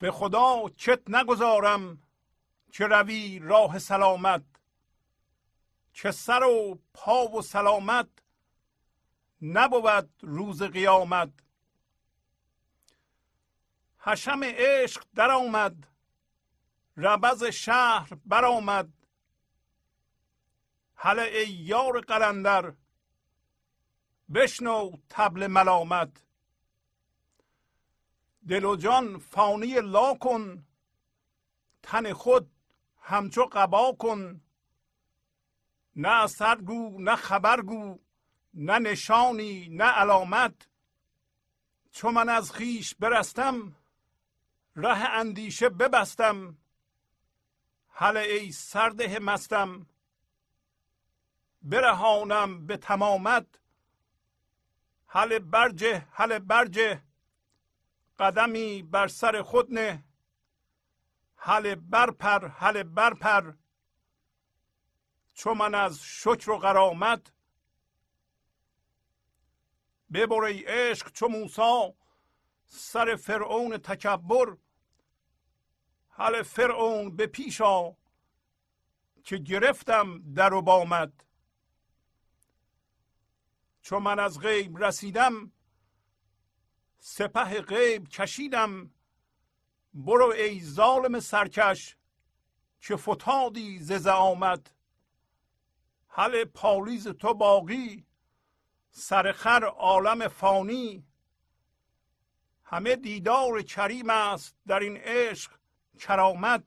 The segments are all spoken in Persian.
به خدا چت نگذارم که روی راه سلامت که سر و پا و سلامت نبود روز قیامت. حشم عشق در آمد ربز شهر برآمد. هله ای یار قلندر بشنو تبل ملامت. دل و جان فانی لا کن. تن خود همچو قبا کن. نه اثر گو نه خبر گو نه نشانی نه علامت. چو من از خیش برستم ره اندیشه ببستم. هله ای سرده مستم. برهانم به تمامت. هله برجه هله برجه. قدمی بر سر خود نه. هل برپر هل برپر. چو من از شکر و قرامت ببر ای عشق چو موسی سر فرعون تکبر. هل فرعون به پیش آ که گرفتم در و بامد چو من از غیب رسیدم سپه غیب کشیدم. برو ای ظالم سرکش که فتادی ز زعامت. حل پالیز تو باقی سرخر عالم فانی. همه دیدار کریم است در این عشق کرامت.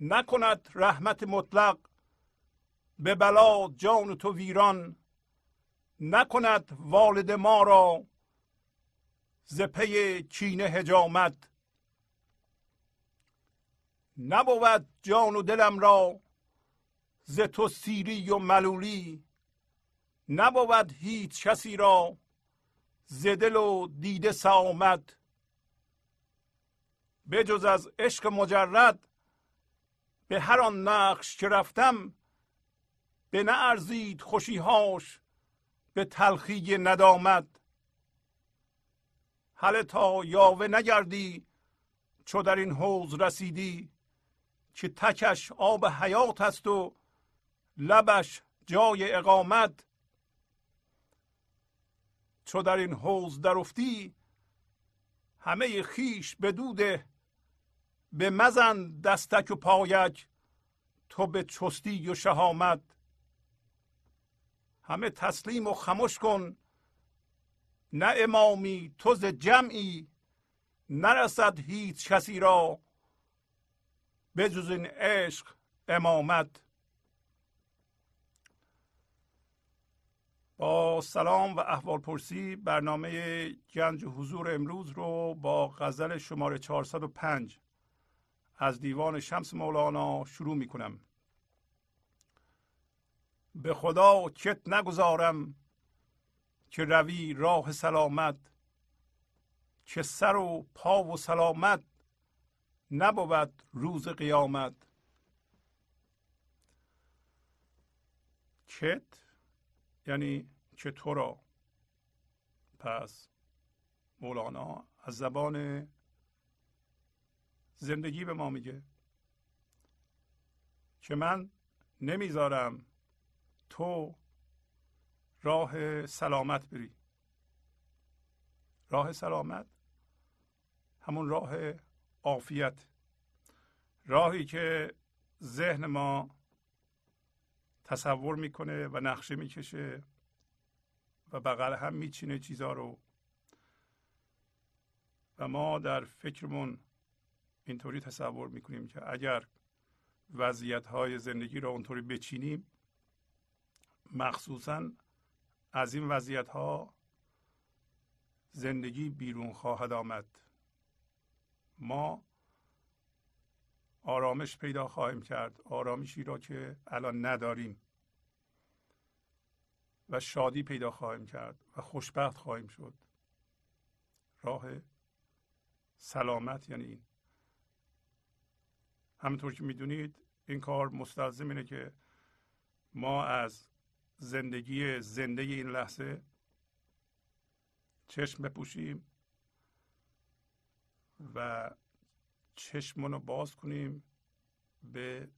نکند رحمت مطلق به بلا جان تو ویران. نکند والد ما را ز پی کینه هجامت. نبود جان و دلم را ز تو سیری و ملولی. نبود هیچ کسی را ز دل و دیده سامت. بجز از عشق مجرد به هر آن نقش که رفتم به نه ارزید خوشیهاش به تلخی ندامت. هله تا یاوه نگردی چو در این حوز رسیدی که تکش آب حیات است و لبش جای اقامت. چو در این حوز درفتی همه خیش بدوده به مزن دستک و پایک تو به چستی و شهامت. همه تسلیم و خموش کن نه امامی تو ز جمعی. نرسد هیچ کسی را به جز این عشق امامت. با سلام و احوال پرسی برنامه گنج حضور امروز رو با غزل شماره 405 از دیوان شمس مولانا شروع می کنم. به خدا کت نگذارم که روی راه سلامت که سر و پا و سلامت نبود روز قیامت. کت یعنی که تو را؟ پس مولانا از زبان زندگی به ما میگه که من نمی‌ذارم تو راه سلامت بری. راه سلامت همون راه عافیت. راهی که ذهن ما تصور می‌کنه و نقشه می‌کشه و بغل هم میچینه چیزها رو. و ما در فکرمون اینطوری تصور می‌کنیم که اگر وضعیت های زندگی رو اونطوری بچینیم مخصوصا از این وضعیت ها زندگی بیرون خواهد آمد. ما آرامش پیدا خواهیم کرد آرامشی را که الان نداریم و شادی پیدا خواهیم کرد و خوشبخت خواهیم شد. راه سلامت یعنی این. همونطور که می‌دونید این کار مستلزم اینه که ما از زندگی زنده این لحظه. چشم بپوشیم و چشمون رو باز کنیم به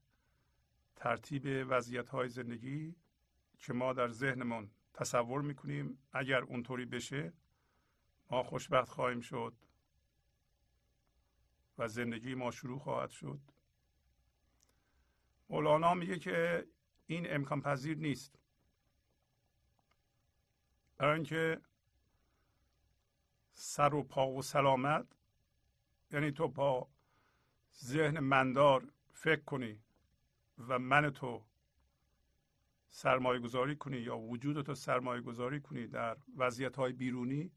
ترتیب وضعیت های زندگی که ما در ذهنمون تصور می‌کنیم. اگر اونطوری بشه ما خوشبخت خواهیم شد و زندگی ما شروع خواهد شد. مولانا میگه که این امکان پذیر نیست. برای اینکه سر و پا و سلامت یعنی تو با ذهن مندار فکر کنی و من تو سرمایه گذاری کنی یا وجود تو سرمایه گذاری کنی در وضعیت های بیرونی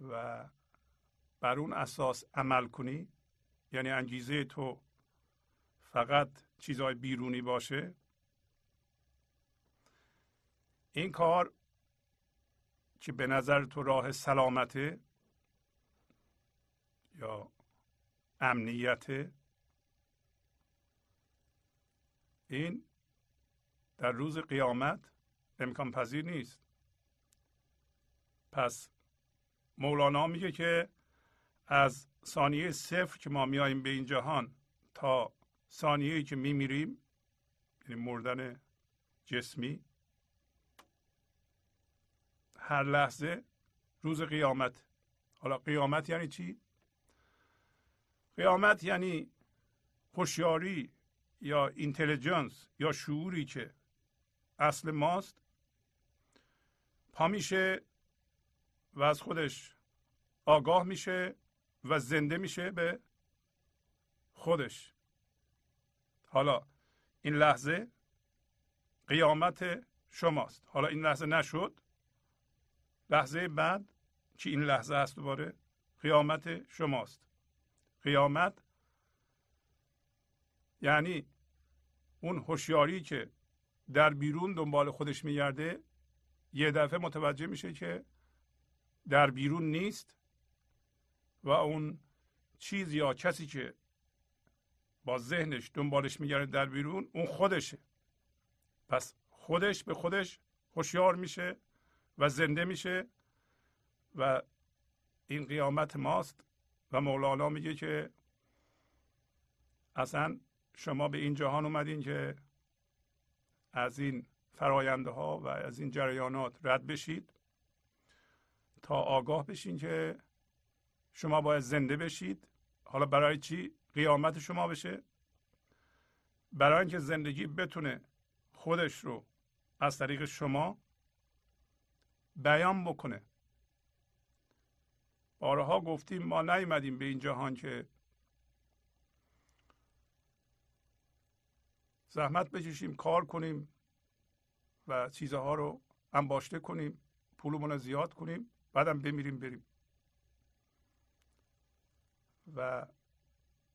و بر اون اساس عمل کنی یعنی انگیزه تو فقط چیزهای بیرونی باشه این کار که به نظر تو راه سلامته یا امنیت این در روز قیامت امکان پذیر نیست. پس مولانا میگه که از ثانیه صفر که ما میاییم به این جهان تا ثانیه که میمیریم یعنی مردن جسمی هر لحظه روز قیامت. حالا قیامت یعنی چی؟ قیامت یعنی هوشیاری یا اینتلیجنس یا شعوری که اصل ماست. پا میشه و از خودش آگاه میشه و زنده میشه به خودش. حالا این لحظه قیامت شماست. حالا این لحظه نشد. لحظه بعد که این لحظه هست دوباره؟ قیامت شماست. قیامت یعنی اون هوشیاری که در بیرون دنبال خودش میگرده یه دفعه متوجه میشه که در بیرون نیست و اون چیز یا کسی که با ذهنش دنبالش میگرده در بیرون اون خودشه. پس خودش به خودش هوشیار میشه. و زنده میشه و این قیامت ماست و مولانا میگه که اصلا شما به این جهان اومدین که از این فراینده ها و از این جریانات رد بشید تا آگاه بشین که شما باید زنده بشید. حالا برای چی قیامت شما بشه؟ برای اینکه زندگی بتونه خودش رو از طریق شما بیان بکنه. بارها گفتیم ما نیومدیم به این جهان که زحمت بکشیم کار کنیم و چیزها رو انباشته کنیم پولمون رو زیاد کنیم بعدم بمیریم بریم. و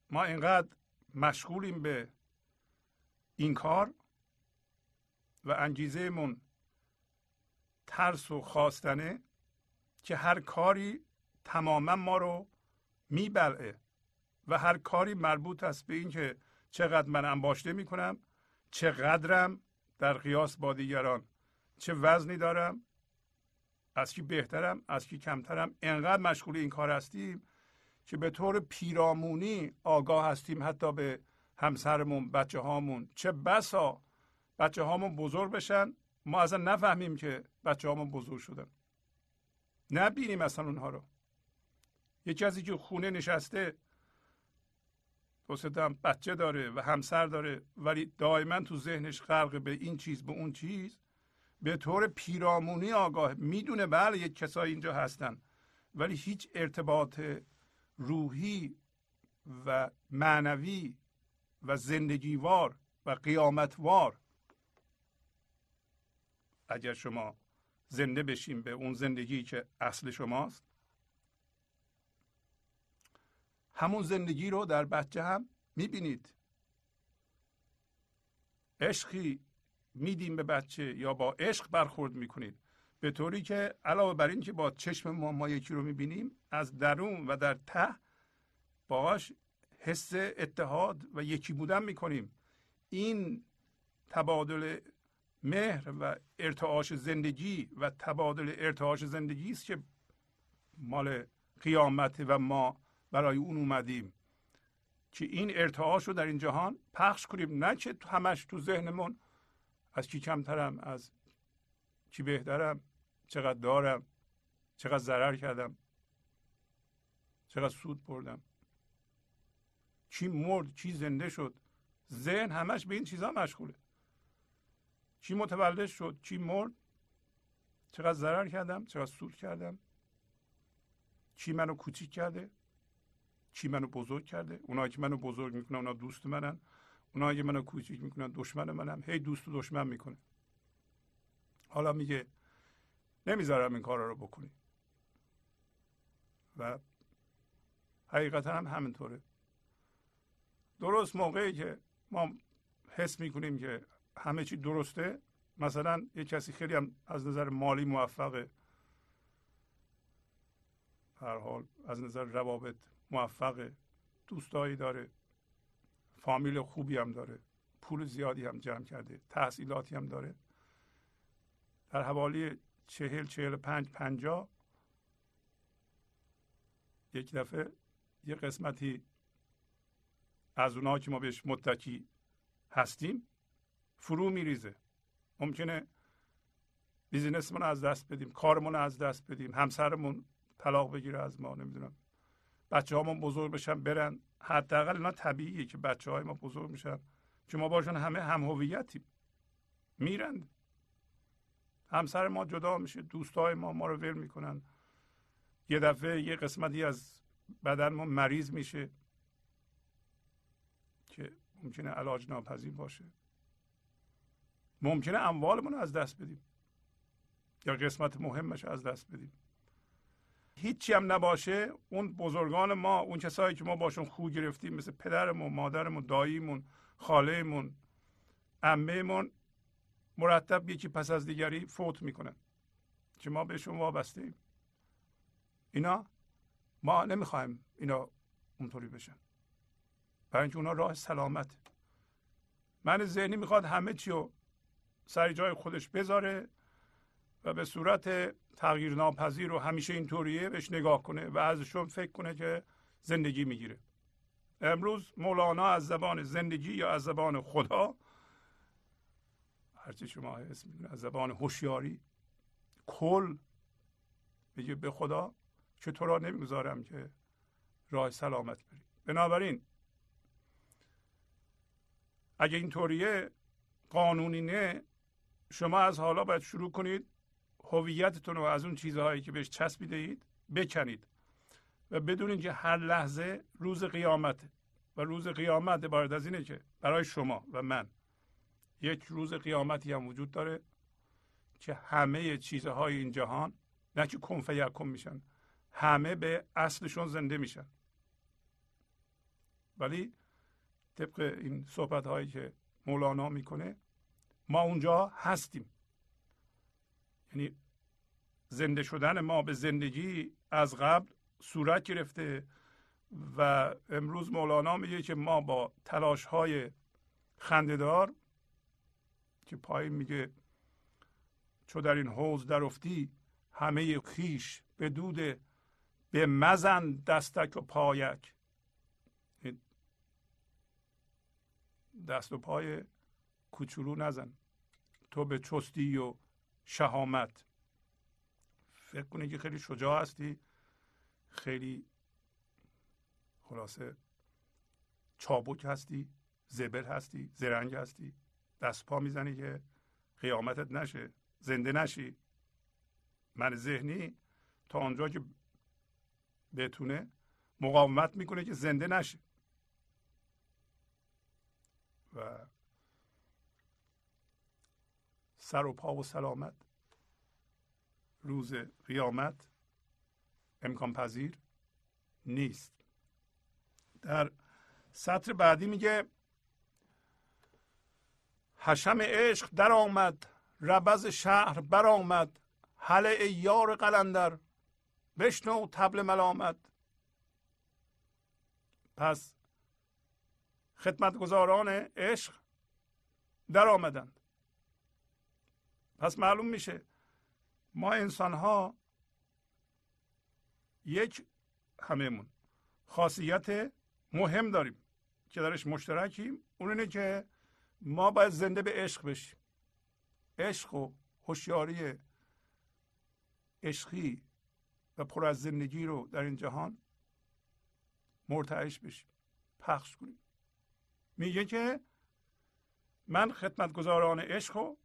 ما اینقدر مشغولیم به این کار و انگیزهمون ترس و خواستنه که هر کاری تماما ما رو میبلعه و هر کاری مربوط است به اینکه چقدر من انباشته می‌کنم چقدرم در قیاس با دیگران چه وزنی دارم از کی بهترم از کی کمترم. انقدر مشغول این کار هستیم که به طور پیرامونی آگاه هستیم حتی به همسرمون بچه هامون چه بسا بچه هامون بزرگ بشن ما اصلا نفهمیم که بچه هامون بزرگ شدن. نبینیم اصلا اونها رو. یه کسی که خونه نشسته دوستم بچه داره و همسر داره ولی دائما تو ذهنش غرق به این چیز به اون چیز به طور پیرامونی آگاه می‌دونه بله یک کسایی اینجا هستن. ولی هیچ ارتباط روحی و معنوی و زندگیوار و قیامتوار اگر شما زنده بشیم به اون زندگی که اصل شماست همون زندگی رو در بچه هم می‌بینید. عشقی میدیم به بچه یا با عشق برخورد می‌کنید. به طوری که علاوه بر این که با چشم ما ما یکی رو می‌بینیم از درون و در ته باش حس اتحاد و یکی بودن می‌کنیم. این تبادل مهر و ارتعاش زندگی و تبادل ارتعاش زندگی است که مال قیامت و ما برای اون اومدیم. که این ارتعاش رو در این جهان پخش کنیم نه که همش تو ذهنمون از کی کمترم از کی بهترم چقدر دارم چقدر ضرر کردم چقدر سود بردم. چی مرد چی زنده شد. ذهن همش به این چیزها مشغوله. چی متولد شد چی مرد چقدر ضرر کردم چقدر سود کردم چی منو کوچیک کرده چی منو بزرگ کرده. اونایی که منو بزرگ می‌کنن اونا دوست منن. اونایی که منو کوچیک می‌کنن دشمن منم. هی دوست و دشمن می‌کنه. حالا میگه نمی‌ذارم این کارا رو بکنی. و حقیقتا هم همینطوره. درست موقعی که ما حس می‌کنیم که همه چی درسته. مثلا یه کسی خیلی هم از نظر مالی موفقه. هر حال از نظر روابط موفقه. دوستایی داره. فامیل خوبی هم داره. پول زیادی هم جمع کرده. تحصیلاتی هم داره. در حوالی چهل چهل پنج پنجا یک دفعه یه قسمتی از اونها که ما بهش متکی هستیم فرو میریزه. ممکنه بیزینسمون از دست بدیم کارمون از دست بدیم همسرمون طلاق بگیره از ما نمی‌دونم. بچه هامون بزرگ بشن برن. حداقل اینا طبیعیه که بچه های ما بزرگ میشن که ما باشون همه هم هویتیم. میرند همسر ما جدا میشه دوستای ما ما رو ول می‌کنن. یه دفعه یه قسمتی از بدن ما مریض میشه که ممکنه علاج ناپذیر باشه. ممکنه اموالمون از دست بدیم. یا قسمت مهمش از دست بدیم. هیچی هم نباشه اون بزرگان ما اون کسایی که ما باشون خو گرفتیم مثل پدرمون مادرمون داییمون خالهمون عمهمون مرتب یکی پس از دیگری فوت می‌کنن. که ما بهشون وابسته ایم اینا ما نمی‌خوایم اینا اونطوری بشن. برای اینکه اونا راه سلامت. من ذهنی می‌خواد همه چی رو سر جای خودش بذاره و به صورت تغییر ناپذیر و همیشه اینطوریه بهش نگاه کنه و ازشون فکر کنه که زندگی می‌گیره. امروز مولانا از زبان زندگی یا از زبان خدا؟ هرچی شما اسم از زبان هوشیاری. کل میگه به خدا که تو را نمی‌گذارم که راه سلامت بری. بنابراین اگه اینطوریه قانونی نه شما از حالا باید شروع کنید هویتتون رو از اون چیزهایی که بهش چسبیده اید بکنید. و بدونید که هر لحظه روز قیامت و روز قیامت عبارت از اینه که برای شما و من یک روز قیامتی هم وجود داره که همه چیزهای این جهان نه که کنفه یکم میشن همه به اصلشون زنده میشن. ولی طبق این صحبت هایی که مولانا می‌کنه ما اونجا هستیم. یعنی زنده شدن ما به زندگی از قبل صورت گرفته و امروز مولانا میگه که ما با تلاش های خندهدار که پایین میگه چو در این حوز درفتی همه خیش به دود به مزن دستک و پایک. دست و پای کوچولو نزن. تو به چستی و شهامت. فکر کنی که خیلی شجاع هستی. خیلی خلاصه چابک هستی زبر هستی زرنگ هستی. دست پا می‌زنی که قیامتت نشه زنده نشی. من ذهنی تا آنجا که بتونه مقاومت می‌کنه که زنده نشه. و سر و پا و سلامت. روز قیامت امکان پذیر نیست. در سطر بعدی میگه حشم عشق در آمد ربز شهر برآمد هله ای یار قلندر بشنو تبل ملامت. پس خدمتگزاران عشق در آمدند پس معلوم میشه. ما انسان ها یک همهمون. خاصیت مهم داریم که درش مشترکیم. اون اینه که ما باید زنده به عشق بشیم. عشق و هوشیاری عشقی و پر از زندگی رو در این جهان مرتعش بشیم پخش کنیم. میگه که من خدمتگزاران عشق رو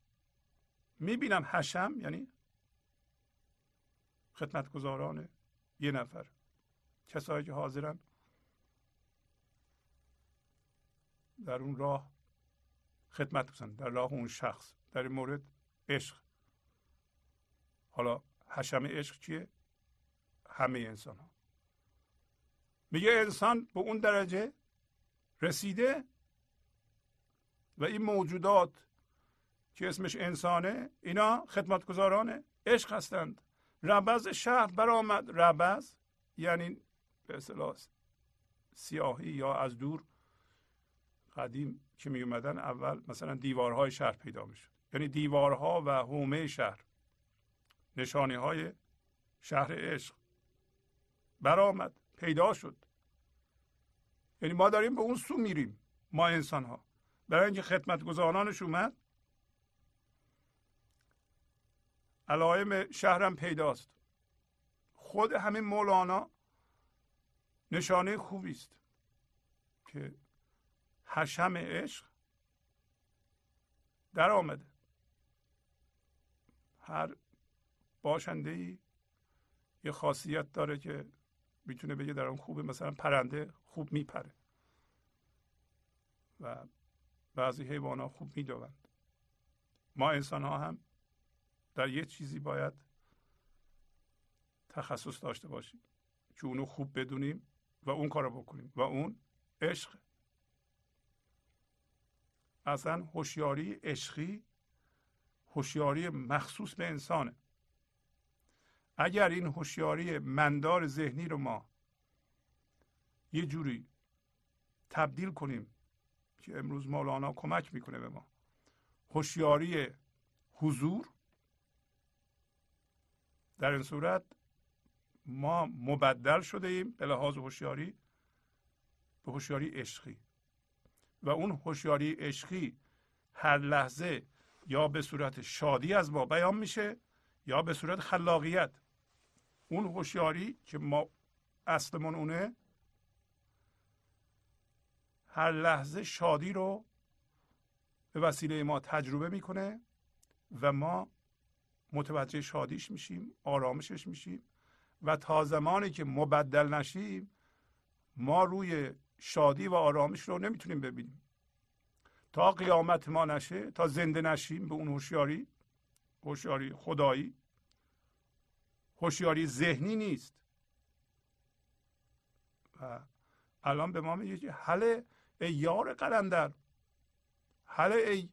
می‌بینم حشم یعنی خدمتگزاران یه نفر کسایی که حاضرن در اون راه خدمت کنن در راه اون شخص. در این مورد عشق. حالا حشم عشق چیه؟ همه انسان ها میگه انسان به اون درجه رسیده و این موجودات که اسمش انسانه اینا خدمتگزاران عشق هستند. ربز شهر برآمد. ربز یعنی به اصطلاح سیاهی یا از دور قدیم که می اومدن اول مثلا دیوارهای شهر پیدا می شد یعنی دیوارها و حومه شهر. نشانی های شهر عشق برآمد. پیدا شد. یعنی ما داریم به اون سو میریم ما انسان ها برای اینکه خدمتگزارانش اومد علائم شهرم پیداست. خود همین مولانا نشانه خوبی است که حشم عشق در آمده. هر باشنده ای یه خاصیت داره که می‌تونه بگه در اون خوبه مثلا پرنده خوب میپره و بعضی حیوانات خوب می‌دوند. ما انسان ها هم در یه چیزی باید تخصص داشته باشیم که اونو خوب بدونیم و اون کارو بکنیم و اون عشق. اصلا هوشیاری عشقی هوشیاری مخصوص به انسانه. اگر این هوشیاری مندار ذهنی رو ما یه جوری تبدیل کنیم که امروز مولانا کمک می‌کنه به ما هوشیاری حضور در این صورت ما مبدل شده ایم به لحاظ هوشیاری به هوشیاری عشقی. و اون هوشیاری عشقی هر لحظه یا به صورت شادی از ما بیان میشه یا به صورت خلاقیت. اون هوشیاری که ما اصلمون اونه هر لحظه شادی رو به وسیله ما تجربه می‌کنه و ما متوجه شادیش میشیم آرامشش میشیم و تا زمانی که مبدل نشیم ما روی شادی و آرامش رو نمی‌تونیم ببینیم. تا قیامت ما نشه تا زنده نشیم به اون هوشیاری هوشیاری خدایی هوشیاری ذهنی نیست. و الان به ما میگه که حله ای یار قلندر حله ای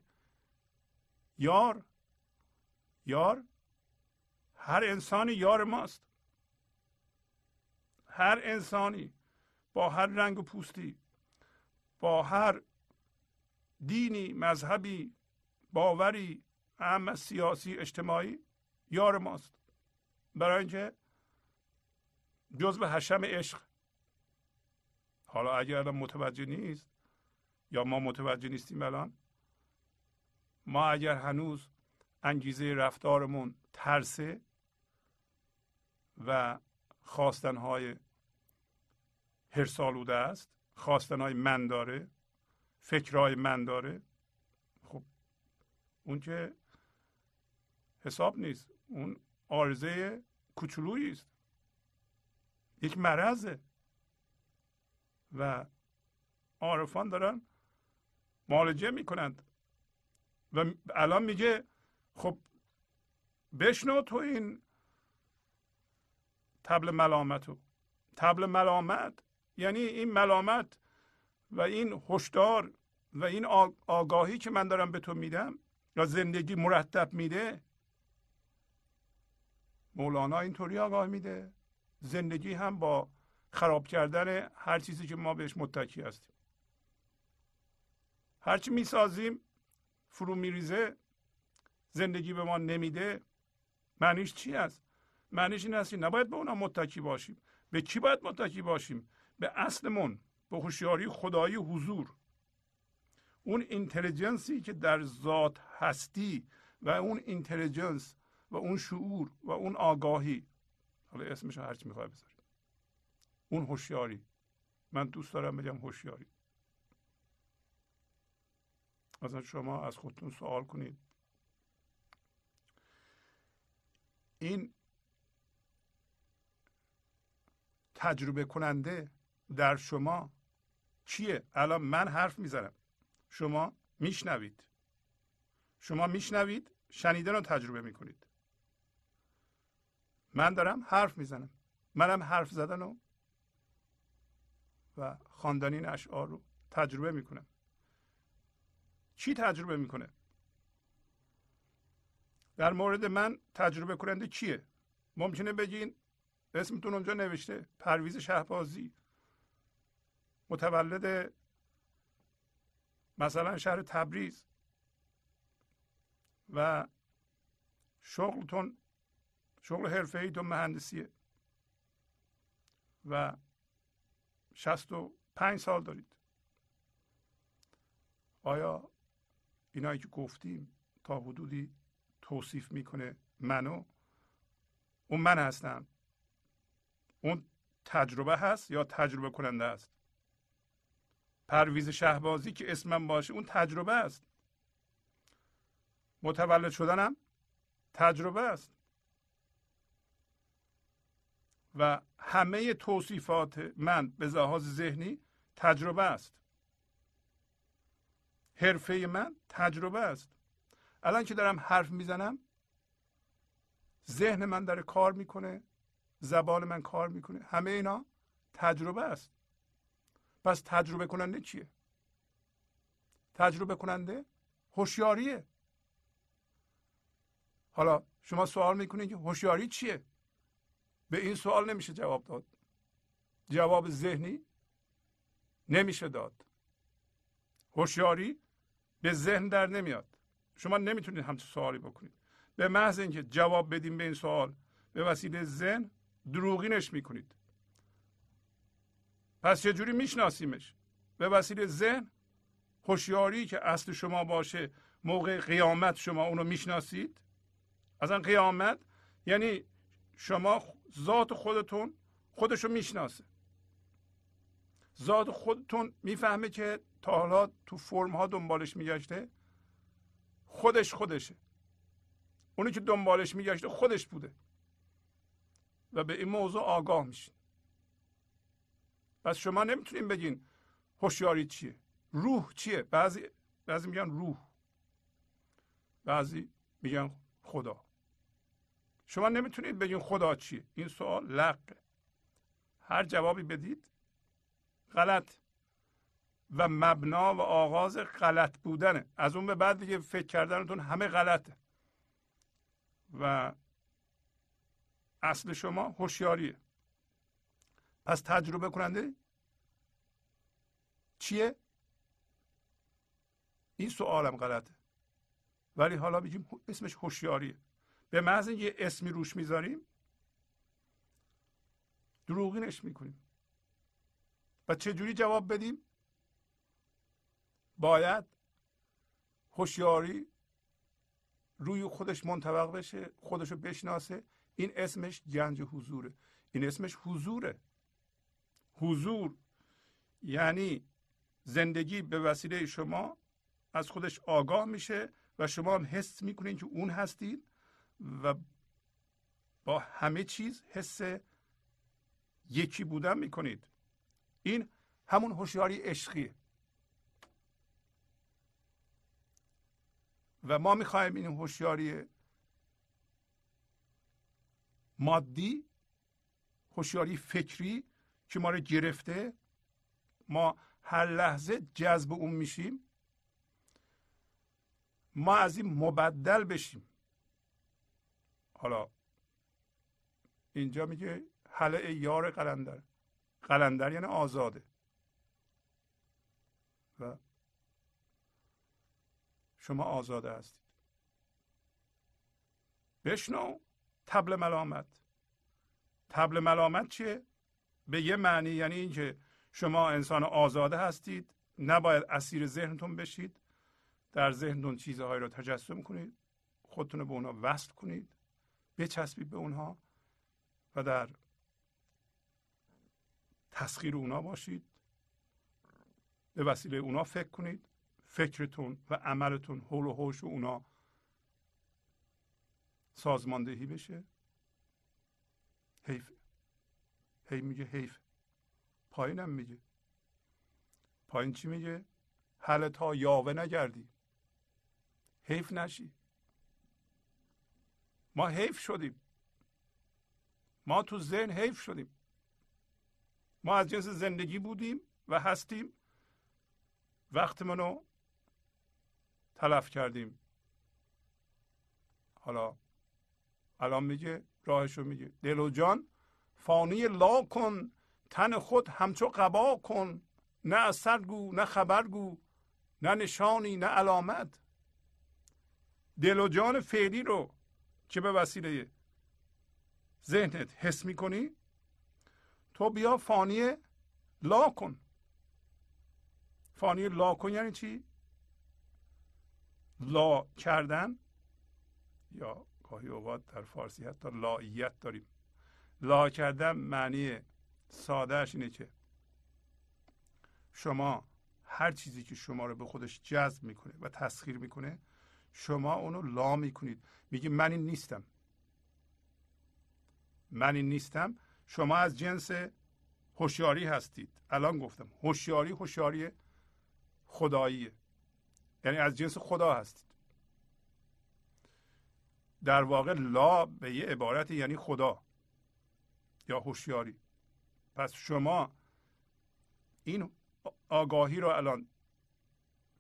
یار یار هر انسانی یار ماست. هر انسانی با هر رنگ و پوستی با هر دینی مذهبی باوری اهم سیاسی اجتماعی یار ماست. برای اینکه جزء حشم عشق حالا اگر الان متوجه نیست یا ما متوجه نیستیم الان ما اگر هنوز انگیزه رفتارمون ترسه و خواستنهای هرسالوده است. خواستنهای من داره. فکرهای من داره. خب اون که حساب نیست. اون آرزه کوچولویی است. یک مرضه. و عارفان دارن معالجه می‌کنند. و الان میگه خب بشنو تو این تبل ملامتو تبل ملامت یعنی این ملامت و این هشدار و این آگاهی که من دارم به تو میدم یا زندگی مرتب میده مولانا اینطوری آگاه میده. زندگی هم با خراب کردن هر چیزی که ما بهش متکی هستیم. هرچی می‌سازیم فرو میریزه زندگی به ما نمیده معنیش چی است معنیش این است که نباید به اونا متکی باشیم. به کی باید متکی باشیم؟ به اصلمون به هوشیاری خدایی حضور. اون اینتلیجنسی که در ذات هستی و اون اینتلیجنس و اون شعور و اون آگاهی. حالا اسمش هرچی می‌خوای بذاری. اون هوشیاری. من دوست دارم بگم هوشیاری. مثلا شما از خودتون سوال کنید. این تجربه کننده در شما چیه؟ الان من حرف می‌زنم. شما میشنوید. شما میشنوید شنیدن رو تجربه می‌کنید. من دارم حرف می‌زنم. منم حرف زدن رو و خواندن اشعار رو تجربه می‌کنم. چی تجربه می‌کنه؟ در مورد من تجربه کننده کیه ممکنه بگین اسمتون اونجا نوشته پرویز شهبازی. متولد مثلا شهر تبریز. و شغلتون شغل حرفه ایتون مهندسیه. و شست و پنج سال دارید. آیا اینایی که گفتیم تا حدودی توصیف می‌کنه منو؟ اون من هستم. اون تجربه هست یا تجربه کننده است؟ پرویز شهبازی که اسمم باشه اون تجربه است. متولد شدنم تجربه است. و همه توصیفات من به لحاظ ذهنی تجربه است. حرفه من تجربه است. الان که دارم حرف می‌زنم ذهن من داره کار می‌کنه زبان من کار می‌کنه. همه اینا تجربه است. پس تجربه کننده چیه؟ تجربه کننده هوشیاریه. حالا شما سوال می‌کنید که هوشیاری چیه؟ به این سوال نمیشه جواب داد. جواب ذهنی نمیشه داد. هوشیاری به ذهن در نمیاد. شما نمی‌تونید همچون سوالی بکنید. به محض اینکه جواب بدیم به این سوال به وسیله ذهن دروغینش می‌کنید. پس چه جوری میشناسیمش؟ به وسیله ذهن هوشیاری که اصل شما باشه موقع قیامت شما اونو می‌شناسید؟ اصلا قیامت یعنی شما ذات خودتون خودشو می‌شناسه. ذات خودتون می‌فهمه که تا حالا تو فرم ها دنبالش میگشته خودش خودشه. اونی که دنبالش میگشته خودش بوده. و به این موضوع آگاه میشین. پس شما نمی‌تونین بگین هوشیاری چیه. روح چیه؟ بعضی بعضی میگن روح. بعضی میگن خدا. شما نمی‌تونید بگین خدا چیه. این سوال لقه هر جوابی بدید غلط و مبنا و آغاز غلط بودنه. از اون به بعد دیگه فکر کردنتون همه غلطه. و اصل شما هوشیاریه. پس تجربه کننده چیه؟ این سوالم غلطه. ولی حالا بگیم اسمش هوشیاریه. به محض اینکه اسمی روش می‌ذاریم دروغینش می‌کنیم. و چجوری جواب بدیم؟ باید هوشیاری روی خودش منطبق بشه خودشو بشناسه. این اسمش گنج حضوره. این اسمش حضوره. حضور یعنی زندگی به وسیله شما از خودش آگاه میشه و شما هم حس می‌کنید که اون هستید و با همه چیز حس یکی بودن می‌کنید. این همون هوشیاری عشقیه. و ما می‌خوایم این هوشیاری مادی هوشیاری فکری که ما رو گرفته ما هر لحظه جذب اون میشیم. ما از این مبدل بشیم. حالا اینجا میگه حلقه یار قلندر. قلندر یعنی آزاده و شما آزاده هستید. بشنو تبل ملامت. تبل ملامت چیه؟ به یه معنی یعنی اینکه شما انسان آزاده هستید نباید اسیر ذهنتون بشید در ذهنتون چیزهایی رو تجسم کنید خودتون رو به اونها وصل کنید بچسبید به اونها و در تسخیر اونا باشید به وسیله اونا فکر کنید. فکرتون و عملتون حول و حوش اونا سازماندهی بشه؟ حیف. هی میگه حیف. پایینم میگه. پایین چی میگه؟ حل تا یاوه نگردی. حیف نشی. ما حیف شدیم. ما تو ذهن حیف شدیم. ما از جنس زندگی بودیم و هستیم. وقت منو تلف کردیم. حالا الان میگه راهشو میگه. دل و جان فانی لا کن تن خود همچو قبا کن. نه اثر گو نه خبر گو نه نشانی نه علامت. دل و جان فعلی رو که به وسیله ذهنت حس می‌کنی؟ تو بیا فانی لا کن. فانی لا کن یعنی چی؟ لا کردن یا گاهی اوقات در فارسی حتی لاییت داریم. لا کردن معنی سادهش اینه که شما هر چیزی که شما رو به خودش جذب می‌کنه و تسخیر می‌کنه شما اونو لا می‌کنید. میگی من این نیستم. من این نیستم. شما از جنس هوشیاری هستید. الان گفتم هوشیاری هوشیاری خداییه. یعنی از جنس خدا هستید. در واقع لا به یه عبارت یعنی خدا یا هوشیاری. پس شما این آگاهی رو الان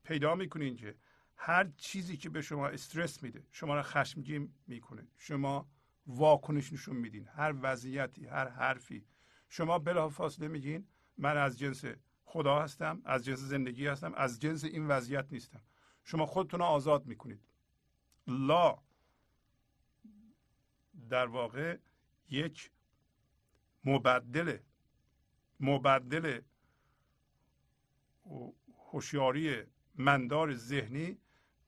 پیدا می‌کنین که هر چیزی که به شما استرس میده شما رو خشمگین می‌کنه. شما واکنش نشون میدین. هر وضعیتی هر حرفی. شما بلافاصله میگین من از جنس خدا هستم از جنس زندگی هستم از جنس این وضعیت نیستم. شما خودتون رو آزاد می‌کنید. لا در واقع یک مبدل مبدل هوشیاری مندار ذهنی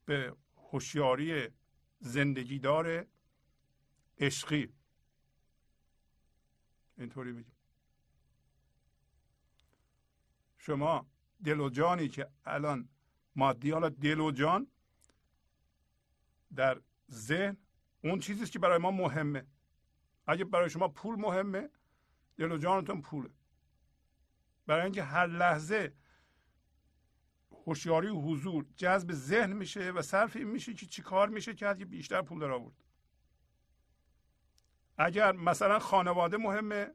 به هوشیاری زندگیدار عشقی. اینطوری بگیم. شما دل و جانی که الان مادی حالا دل و جان در ذهن اون چیزی که برای ما مهمه. اگه برای شما پول مهمه دل و جانتون پوله. برای اینکه هر لحظه هوشیاری و حضور جذب ذهن میشه و صرف این میشه که چی کار میشه کرد که بیشتر پول در آورد. اگر مثلا خانواده مهمه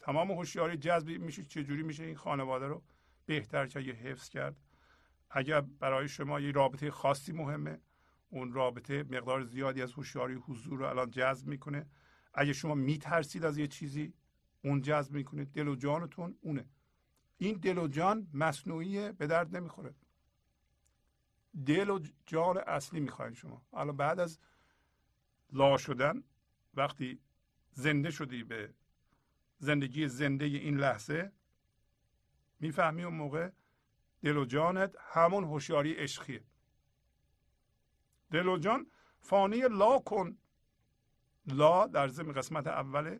تمام هوشیاری جذب میشه چجوری میشه این خانواده رو بهتر که یه حفظ کرد. اگر برای شما یه رابطه خاصی مهمه اون رابطه مقدار زیادی از هوشیاری حضور رو الان جذب می‌کنه. اگه شما میترسید از یه چیزی اون جذب می‌کنه دل و جانتون اونه. این دل و جان مصنوعی به درد نمی‌خوره. دل و جان اصلی می‌خواین شما. الان بعد از لا شدن وقتی زنده شدی به زندگی زنده این لحظه می‌فهمی اون موقع؟ دل و جانت همون هوشیاری عشقیه. دل و جان فانی لا کن. لا در ضمن قسمت اول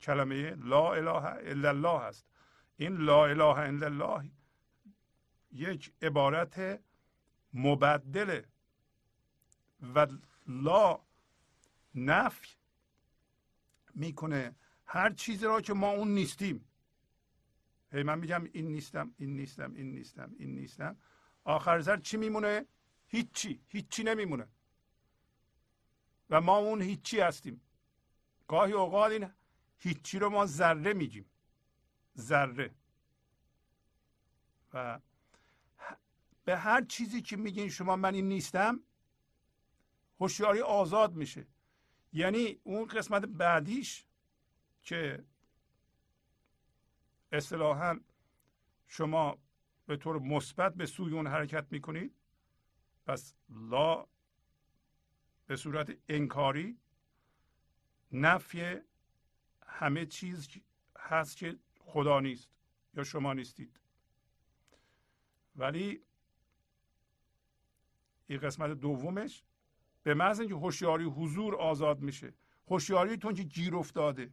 کلمه لا اله الا الله هست. این لا اله الا الله یک عبارت مبدله و لا نفی می‌کنه. هر چیزی را که ما اون نیستیم. هی من میگم این نیستم این نیستم این نیستم این نیستم. آخر سر چی میمونه؟ هیچی هیچی نمیمونه. و ما اون هیچی هستیم. گاهی اوقات این هیچی رو ما ذره میگیم. ذره. و به هر چیزی که میگین شما من این نیستم هوشیاری آزاد میشه. یعنی اون قسمت بعدیش که اصطلاحا شما به طور مثبت به سوی اون حرکت می‌کنید. پس لا به صورت انکاری نفی همه چیز هست که خدا نیست یا شما نیستید. ولی این قسمت دومش به محض اینکه هوشیاری حضور آزاد میشه. هوشیاریتون که گیر افتاده.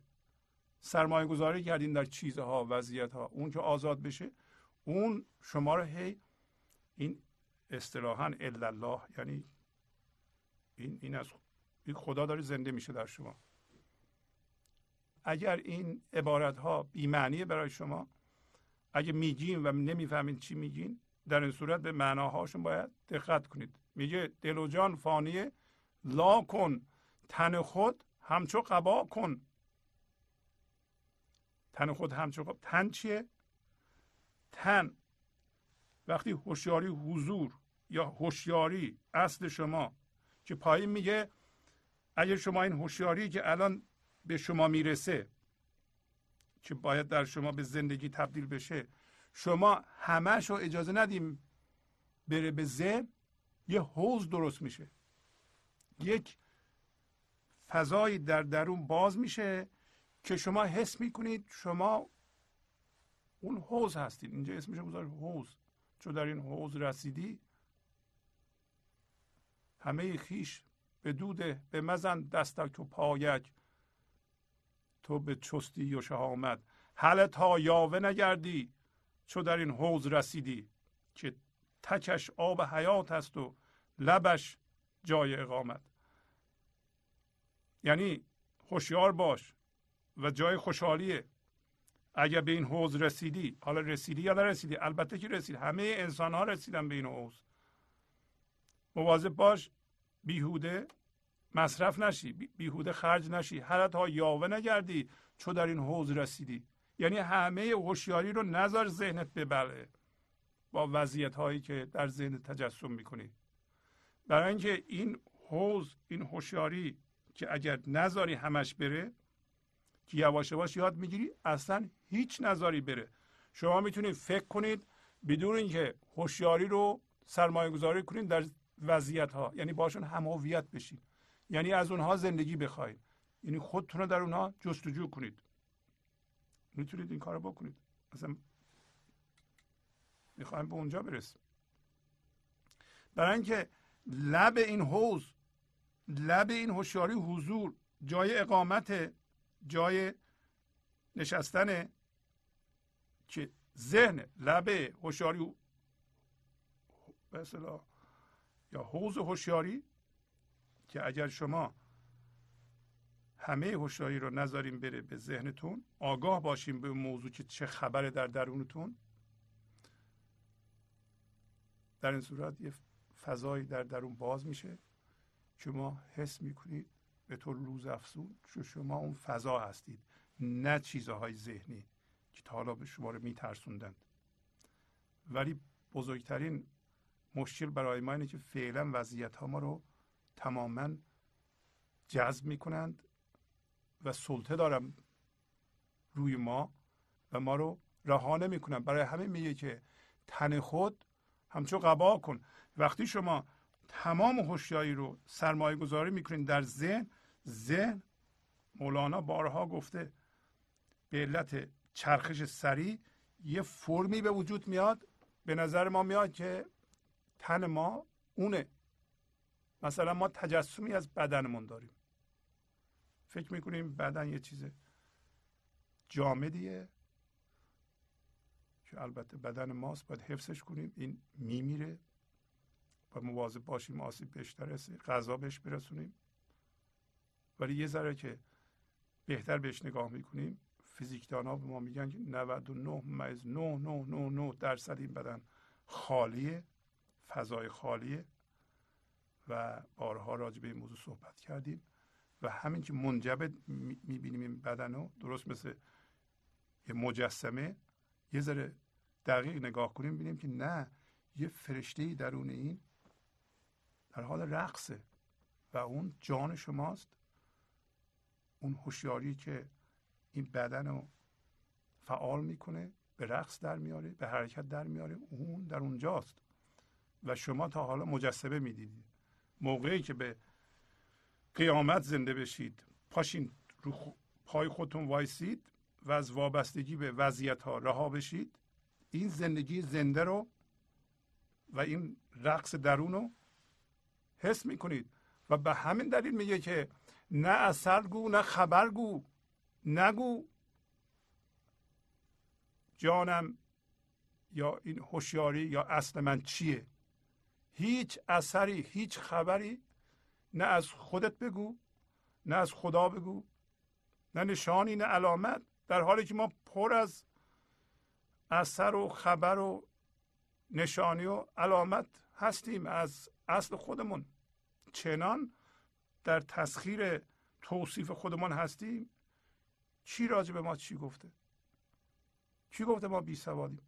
سرمایه گذاری کردین در چیزها وضعیت ها اون که آزاد بشه اون شما رو هی این اصطلاحا الا الله یعنی این این از این خدا داره زنده میشه در شما. اگر این عبارت ها بیمعنیه برای شما اگه میگین و نمی‌فهمین چی میگین در این صورت به معناهاشون باید دقت کنید. میگه دل و جان فانیه لا کن تن خود همچو قبا کن. تن خود همچو قبا تن چیه؟ تن. وقتی هوشیاری حضور یا هوشیاری اصل شما که پایین میگه اگر شما این هوشیاری که الان به شما می‌رسه که باید در شما به زندگی تبدیل بشه شما همش رو اجازه ندیم بره به ذهن یه حوز درست میشه. یک فضایی در درون باز میشه. که شما حس می‌کنید شما اون حوز هستید. اینجا اسمش گذاشت حوز چون در این حوز رسیدی همه خیش به دوده به مزن دستک و پایک. تو به چستی و شهامت. حل تا یاوه نگردی. چو در این حوز رسیدی که تکش آب حیات است و لبش جای اقامت. یعنی خوشیار باش. و جای خوشحالیه. اگر به این حوز رسیدی حالا رسیدی یا نرسیدی؟ البته که رسید همه انسان ها رسیدن به این حوز مواظب باش بیهوده مصرف نشی بیهوده خرج نشی. هر ها یاوه نگردی چو در این حوز رسیدی. یعنی همه هوشیاری رو نظر ذهنت ببره با وضعیت هایی که در ذهن تجسم می‌کنی. برای اینکه این حوز این هوشیاری که اگر نظاری همش بره که یواش یواش یاد می‌گیری اصلا هیچ نظاری بره. شما می‌تونید فکر کنید بدون اینکه هوشیاری رو سرمایه گذاری کنید در وضعیت ها یعنی باشون هم هویت بشید. یعنی از اونها زندگی بخواید. یعنی خودتون رو در اونها جستجو کنید. می‌تونید این کارو بکنید. مثلا می‌خوایم به اونجا برسیم. برای اینکه لب این حوز لب این هوشیاری حضور جای اقامت جای نشستن که ذهن لب هوشیاری به یا حوز هوشیاری که اگر شما همه هوشیاری رو نذاریم بره به ذهنتون آگاه باشیم به موضوع که چه خبره در درونتون در این صورت یه فضایی در درون باز میشه شما حس می‌کنید به طور روز افزون شما اون فضا هستید نه چیزهای ذهنی که تا حالا به شما رو میترسوندند ولی بزرگترین مشکل برای ما اینه که فعلا وضعیت ها ما رو تماما جذب می‌کنند و سلطه دارم روی ما و ما رو رها نمی‌کنن برای همه میگه که تن خود همچون قبا کن. وقتی شما تمام هوشیاری رو سرمایه گذاری می‌کنین در ذهن ذهن مولانا بارها گفته به علت چرخش سریع یه فرمی به وجود میاد به نظر ما میاد که تن ما اونه. مثلا ما تجسمی از بدنمون داریم. فکر می‌کنیم بدن یه چیز جامدیه که البته بدن ماست باید حفظش کنیم. این میمیره. و مواظب باشیم آسیب بهش نرسه غذا بهش برسونیم. ولی یه ذره که بهتر بهش نگاه می‌کنیم فیزیکدان ها به ما میگن که 99 ممیز 9 9 9 9 درصد این بدن خالیه فضای خالیه و بارها راجع به این موضوع صحبت کردیم و همین که منجبت می‌بینیم این بدن رو درست مثل یه مجسمه یه ذره دقیق نگاه کنیم ببینیم که نه یه فرشته درون این در حال رقصه و اون جان شماست. اون هوشیاری که این بدن رو فعال می‌کنه به رقص در میاره به حرکت در میاره اون در اونجاست. و شما تا حالا مجسمه می‌دیدید. موقعی که به قیامت زنده بشید پاشین رو پای خودتون وایسید و از وابستگی به وضعیت ها رها بشید. این زندگی زنده رو و این رقص درون رو حس می‌کنید. و به همین دلیل میگه که نه اثر گو نه خبر گو. نگو. جانم یا این هوشیاری یا اصل من چیه؟ هیچ اثری هیچ خبری نه از خودت بگو نه از خدا بگو نه نشانی نه علامت در حالی که ما پر از اثر و خبر و نشانی و علامت هستیم از اصل خودمون. چنان در تسخیر توصیف خودمان هستیم چی راجع به ما چی گفته؟ چی گفته ما بی سوادیم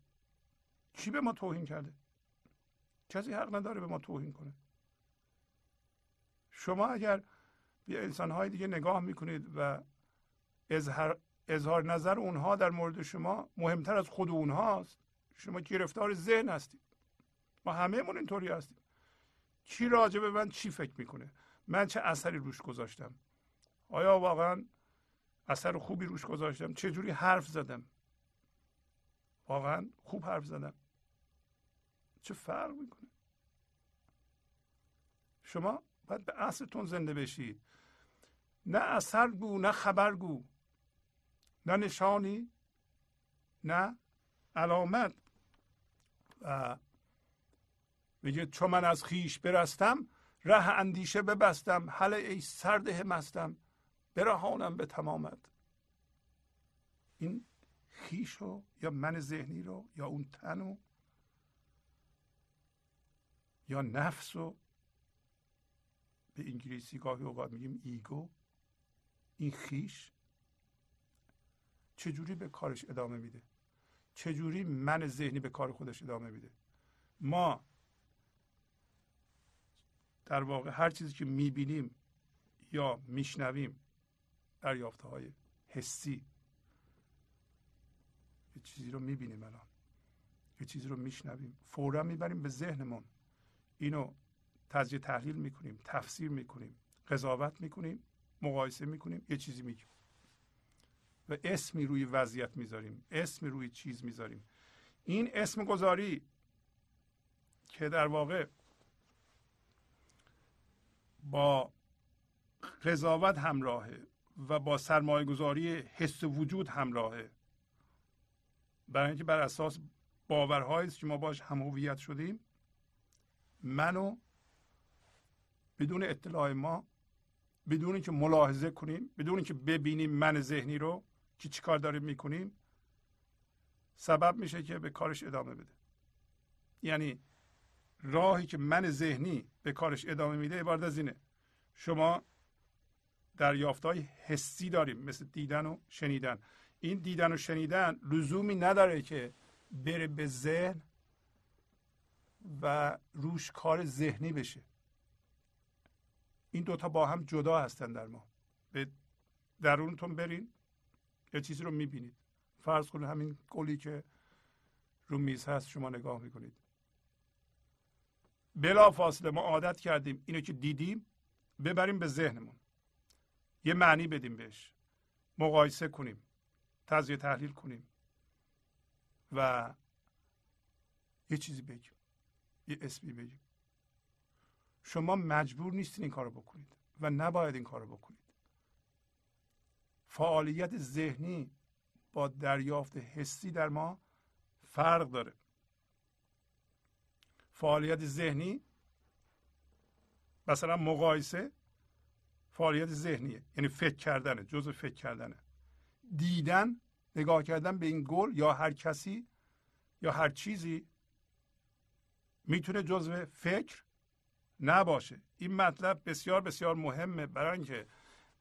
چی به ما توهین کرده؟ کسی حق نداره به ما توهین کنه. شما اگر به انسانهای دیگه نگاه می‌کنید و اظهار, اظهار نظر اونها در مورد شما مهمتر از خود اونهاست شما گرفتار ذهن هستید. ما همهمون اینطوری هستیم. کی راجع به من چی فکر می‌کنه؟ من چه اثری روش گذاشتم؟ آیا واقعا اثر خوبی روش گذاشتم؟ چه جوری حرف زدم؟ واقعا خوب حرف زدم. چه فرق می‌کنه؟ شما باید به اصلتون زنده بشید. نه اثر گو نه خبر گو. نه نشانی نه علامت. و میگه چون من از خیش برستم ره اندیشه ببستم حل ای سرده مستم برهانم به تمامت این خیش رو یا من ذهنی رو یا اون تن رو یا نفس رو به انگلیسی گاهی اوقات میگیم ایگو. این خیش چجوری به کارش ادامه میده؟ چجوری من ذهنی به کار خودش ادامه میده؟ ما در واقع هر چیزی که می‌بینیم یا میشنویم دریافته های حسی یه چیزی رو می‌بینیم الان یه چیزی رو میشنویم فورا می‌بریم به ذهنمون. اینو تجزیه تحلیل می‌کنیم تفسیر می‌کنیم قضاوت می‌کنیم مقایسه می‌کنیم یه چیزی میگیم. و اسمی روی وضعیت می‌ذاریم اسمی روی چیز می‌ذاریم. این اسم گذاری که در واقع با قضاوت همراهه و با سرمایه گذاری حس وجود همراهه. برای اینکه بر اساس باورهایی که ما باش هم شدیم منو بدون اطلاع ما بدون اینکه ملاحظه کنیم بدون اینکه ببینیم من ذهنی رو که چیکار داریم می‌کنیم سبب میشه که به کارش ادامه بده. یعنی راهی که من ذهنی به کارش ادامه میده عبارت از اینه. شما های حسی داریم مثل دیدن و شنیدن. این دیدن و شنیدن لزومی نداره که بره به ذهن و روش کار ذهنی بشه. این دوتا با هم جدا هستن در ما. به درونتون برین یه چیزی رو می‌بینید. فرض کنید همین گلی که رو میز هست شما نگاه می‌کنید. بلا فاصله ما عادت کردیم اینو که دیدیم ببریم به ذهنمون. یه معنی بدیم بهش. مقایسه کنیم. تجزیه تحلیل کنیم. و یه چیزی بگیم. یه اسمی بگیم. شما مجبور نیستین این کارو بکنید و نباید این کارو بکنید. فعالیت ذهنی با دریافت حسی در ما فرق داره. فعالیت ذهنی مثلا مقایسه فعالیت ذهنیه. یعنی فکر کردنه جز فکر کردنه. دیدن نگاه کردن به این گل یا هر کسی یا هر چیزی می‌تونه جزء فکر نباشه. این مطلب بسیار بسیار مهمه برای اینکه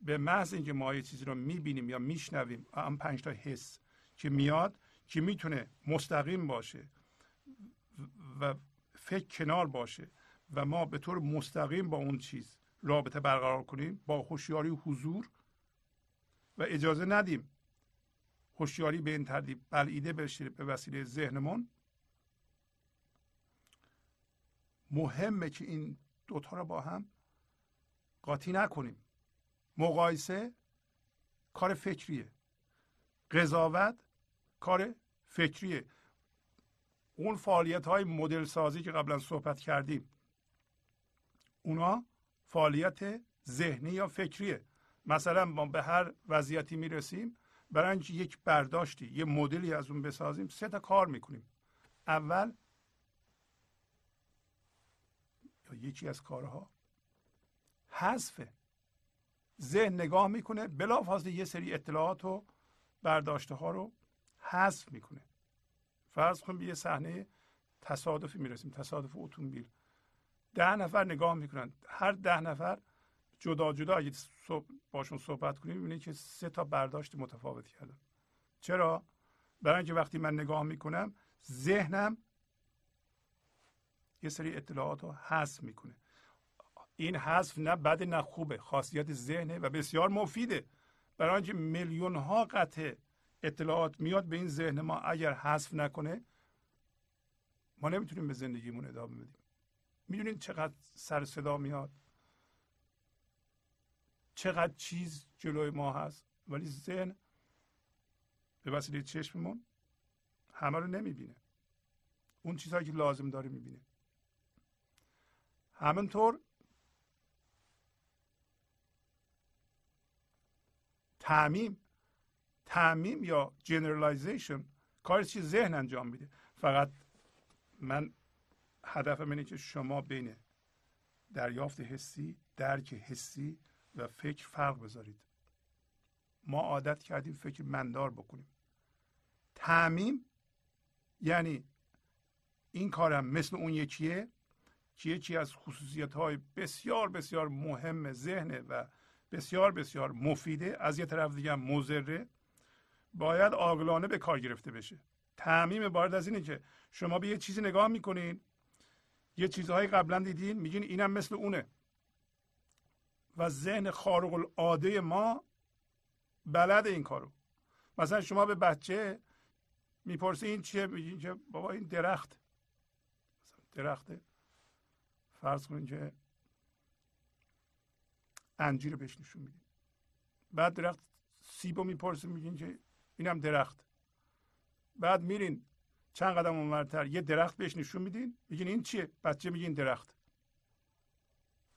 به محض اینکه ما یه چیزی رو می‌بینیم یا میشنویم هم پنج تا حس که میاد که می‌تونه مستقیم باشه و فکر کنار باشه و ما به طور مستقیم با اون چیز رابطه برقرار کنیم با هوشیاری حضور و اجازه ندیم هوشیاری به این ترتیب بلعیده بشه به وسیله ذهنمون. مهمه که این دوتا رو با هم قاطی نکنیم. مقایسه کار فکریه. قضاوت کار فکریه. اون فعالیت های مدل سازی که قبلا صحبت کردیم. اونا فعالیت ذهنی یا فکریه. مثلا ما به هر وضعیتی می‌رسیم اینکه یک برداشتی یه مدلی از اون بسازیم سه تا کار می‌کنیم. اول یا یکی از کارها حذف ذهن نگاه می‌کنه بلافاصله یه سری اطلاعات و برداشته ها رو حذف می‌کنه. فرض کنیم یه صحنه تصادفی می‌رسیم تصادف اتومبیل. ده نفر نگاه می‌کنن. هر ده نفر جدا جدا اگه باشون صحبت کنیم می‌بینید که سه تا برداشت متفاوت کردن. چرا؟ برای اینکه وقتی من نگاه می‌کنم ذهنم یه سری اطلاعات رو حذف می‌کنه. این حذف نه بد نه خوبه خاصیت ذهنه و بسیار مفیده. برای اینکه میلیون ها قطع اطلاعات میاد به این ذهن ما اگر حذف نکنه ما نمی‌تونیم به زندگیمون ادامه بدیم. می‌دونید چقدر سر صدا میاد؟ چقدر چیز جلوی ما هست؟ ولی ذهن به وسیله چشممون همه رو نمی‌بینه. اون چیزهایی که لازم داره می‌بینه. همینطور تعمیم. تعمیم یا جنرالایزیشن کار چی ذهن انجام میده. فقط من هدفم اینه که شما بین دریافت حسی درک حسی و فکر فرق بذارید. ما عادت کردیم فکر مندار بکنیم. تعمیم یعنی این کارم مثل اون یکیه که یکی از خصوصیت های بسیار بسیار مهم ذهنه و بسیار بسیار مفیده. از یه طرف دیگه مزره باید عاقلانه به کار گرفته بشه. تعمیم بارد از اینه که شما به یه چیزی نگاه می‌کنین. یه چیزهایی قبلا دیدین میگین اینم مثل اونه. و ذهن خارق العاده ما بلد این کارو. مثلا شما به بچه می‌پرسی این چیه میگین که بابا این درخت. درخته. فرض کنین که انجیر بهش نشون میدین. بعد درخت سیبو می‌پرسین میگین که اینم درخت. بعد میرین چند قدم اونورتر یه درخت بهش نشون میدین میگین این چیه؟ بچه میگین درخت.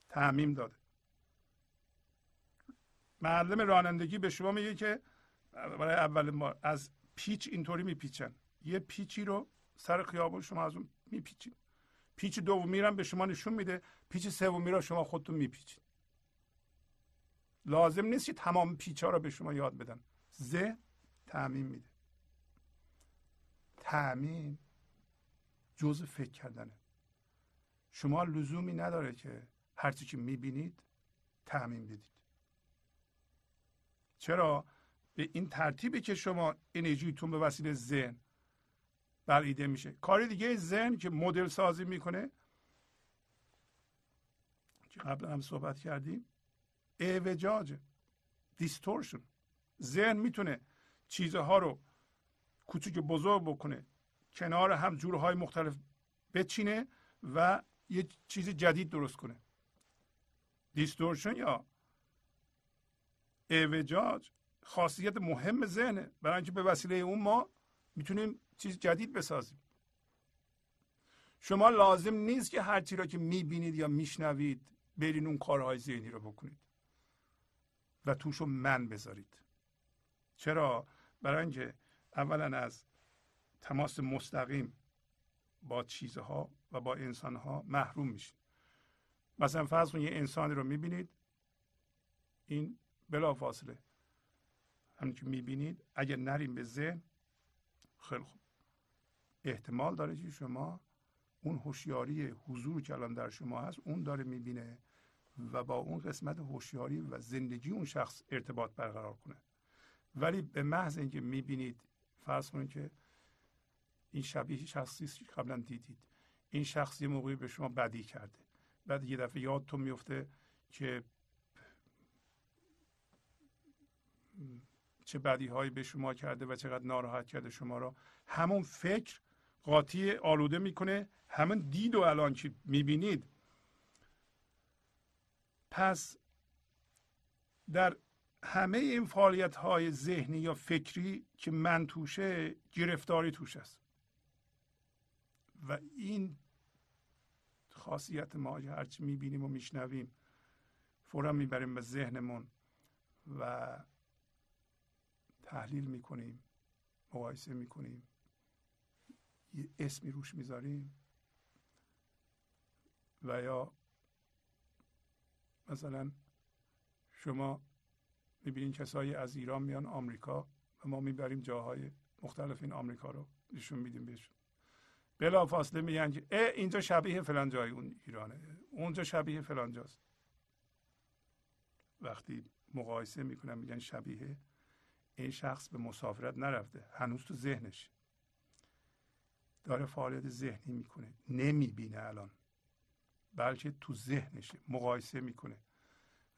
تعمیم داده. معلم رانندگی به شما میگه که برای اول بار از پیچ اینطوری میپیچن. یه پیچی رو سر خیابون شما از اون میپیچین. پیچ دومی رو به شما نشون میده پیچ سومی رو شما خودتون میپیچید لازم نیست که تمام پیچ ها رو به شما یاد بدن. ذهن تعمین میده. تعمین جز فکر کردنه. شما لزومی نداره که هرچی که می‌بینید تعمین بدید. چرا؟ به این ترتیبی که شما انرژیتون به وسیله ذهن بلعیده میشه. کار دیگه ذهن که مدل سازی می‌کنه که قبل هم صحبت کردیم اعوجاج دیستورشن ذهن می‌تونه چیزها رو کوچک بزرگ بکنه کنار هم جورهای مختلف بچینه و یه چیز جدید درست کنه. دیستورشن یا اعوجاج خاصیت مهم ذهنه. برای اینکه به وسیله اون ما می‌تونیم چیز جدید بسازیم. شما لازم نیست که هر چی را که می‌بینید یا میشنوید برین اون کارهای ذهنی رو بکنید و توشو من بذارید. چرا؟ برای اینکه اولا از تماس مستقیم با چیزها و با انسانها محروم میشید مثلا فرض کنید یه انسانی رو می‌بینید این بلا فاصله همین که می‌بینید اگر نریم به ذهن خیلی خوب. احتمال داره که شما اون هوشیاری حضور که الان در شما هست اون داره می‌بینه و با اون قسمت هوشیاری و زندگی اون شخص ارتباط برقرار کنه. ولی به محض اینکه می‌بینید فرض کنید که این شبیه شخصی قبلا دیدید. این شخص یه موقعی به شما بدی کرده. بعد یه دفعه یادتون میفته که چه بدی هایی به شما کرده و چقدر ناراحت کرده شما را. همون فکر قاطی آلوده می‌کنه. همون دید و الان که می‌بینید. پس در همه این فعالیت های ذهنی یا فکری که من توشه گرفتاری توش است. و این خاصیت ما هرچی می‌بینیم و میشنویم فورا می‌بریم به ذهنمون و تحلیل می‌کنیم مقایسه می‌کنیم یه اسمی روش می‌ذاریم و یا مثلا شما می‌بینین کسایی از ایران میان آمریکا و ما می‌بریم جاهای مختلف این آمریکا رو نشون میدیم بهشون. بلا فاصله میگن که اینجا شبیه فلان جای اون ایرانه. اونجا شبیه فلان جاست. وقتی مقایسه می‌کنن میگن شبیه این شخص به مسافرت نرفته. هنوز تو ذهنش. داره فعالیت ذهنی می‌کنه. نمی‌بینه الان. بلکه تو ذهنشه. مقایسه می‌کنه.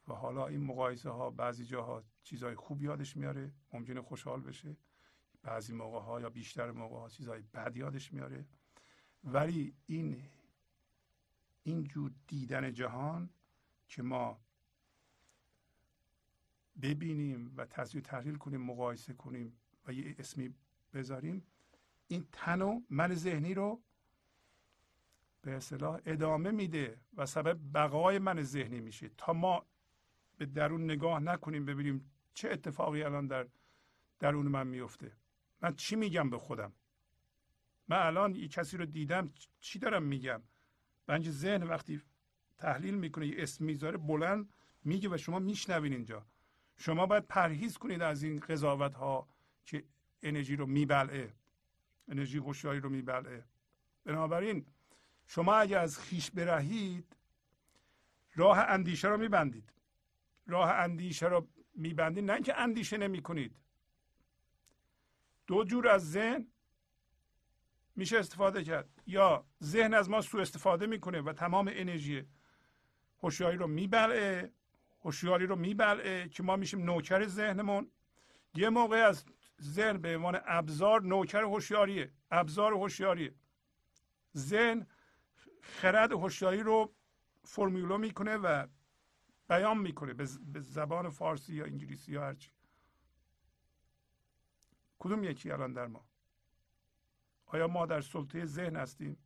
و حالا این مقایسه ها بعضی جاها چیزهای خوب یادش میاره ممکنه خوشحال بشه. بعضی موقع ها یا بیشتر موقع ها چیزهای بد یادش میاره. ولی این اینجور دیدن جهان که ما ببینیم و تجزیه تحلیل کنیم مقایسه کنیم و یه اسمی بذاریم این تن و من ذهنی رو به اصطلاح ادامه میده و سبب بقای من ذهنی میشه. تا ما به درون نگاه نکنیم ببینیم چه اتفاقی الان در درون من میفته. من چی میگم به خودم؟ من الان یه کسی رو دیدم چی دارم میگم؟ بنج ذهن وقتی تحلیل می‌کنه یه اسم می‌ذاره بلند میگه و شما میشنوین اینجا. شما باید پرهیز کنید از این قضاوت ها که انرژی رو میبلعه. انرژی هوشیاری رو میبلعه. بنابراین شما اگر از خیش برهید راه اندیشه رو میبندید. راه اندیشه رو میبندید نه اینکه اندیشه نمی کنید دو جور از ذهن میشه استفاده کرد. یا ذهن از ما سوء استفاده می‌کنه و تمام انرژی هوشیاری رو میبلعه هوشیاری رو میبلعه که ما میشیم نوکر ذهنمون. یه موقع از ذهن به عنوان ابزار نوکر هوشیاریه. ابزار هوشیاریه. ذهن خرد هوشیاری رو فرمولو می‌کنه و بیان می‌کنه به زبان فارسی یا انگلیسی یا هرچی کدوم یکی الان در ما؟ آیا ما در سلطه ذهن هستیم؟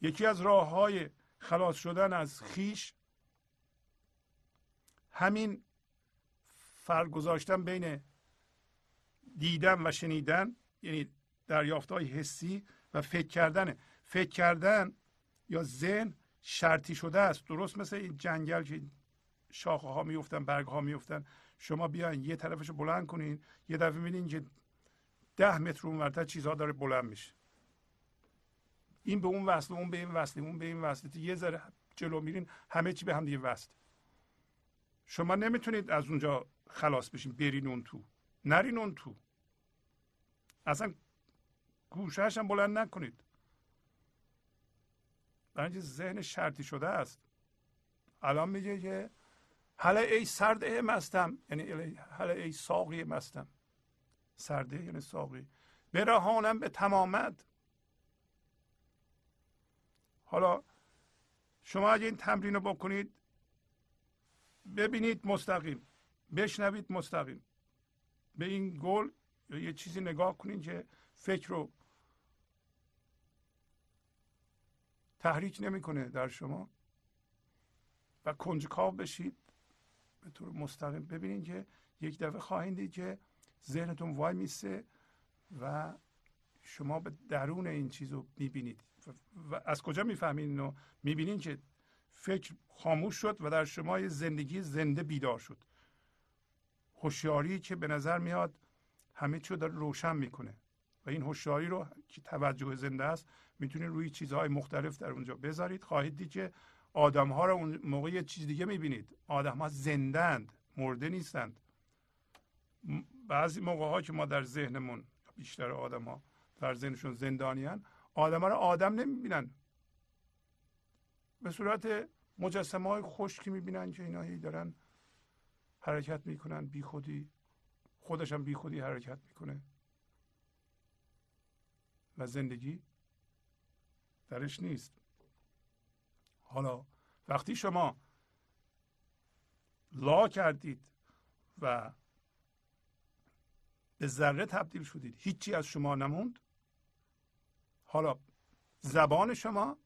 یکی از راه های خلاص شدن از خیش همین فرق گذاشتن بین دیدن و شنیدن یعنی دریافت های حسی و فکر کردن. فکر کردن یا ذهن شرطی شده است. درست مثل این جنگل که شاخه ها میفتن برگ ها میفتن شما بیاین یه طرفش بلند کنین. یه دفعه می‌بینین که ده متر اونورتر چیزها داره بلند میشه. این به اون وصله اون به این وصله اون به این وصله یه ذره جلو میرین همه چی به هم دیگه وصل. شما نمی‌تونید از اونجا خلاص بشین برین اون تو. نرین اون تو. اصلا گوشهش هم بلند نکنید. برای ذهن شرطی شده است. الان میگه که حالا ای سرده مستم یعنی حالا ای ساقی مستم سرده یعنی ساقی. برهانم به تمامت. حالا شما اگه این تمرین رو بکنید ببینید مستقیم. بشنوید مستقیم. به این گل یا یه چیزی نگاه کنید که فکر رو تحریک نمی‌کنه در شما. و کنجکاو بشید. به طور مستقیم. ببینید که یک دفعه خواهید دید که ذهنتون وای میسته و شما به درون این چیز رو می‌بینید. و از کجا می‌فهمید اینو می‌بینید که فکر خاموش شد و در شما یه زندگی زنده بیدار شد. هوشیاری که به نظر میاد همه چیو داره روشن می‌کنه. و این هوشیاری رو که توجه زنده است می‌تونید روی چیزهای مختلف در اونجا بذارید. خواهید دید که آدم ها رو اون موقع یه چیز دیگه می‌بینید. آدم ها زندند مرده نیستند. بعضی موقع ها که ما در ذهنمون بیشتر آدم ها در ذهنشون زندانیان آدم ها رو آدم نمی‌بینن. به صورت مجسمه های خشکی می‌بینن که اینا دارن حرکت می‌کنن بی خودی خودش هم بی خودی حرکت می‌کنه. و زندگی درش نیست. حالا وقتی شما لا کردید و به ذره تبدیل شدید هیچی از شما نموند. حالا زبان شما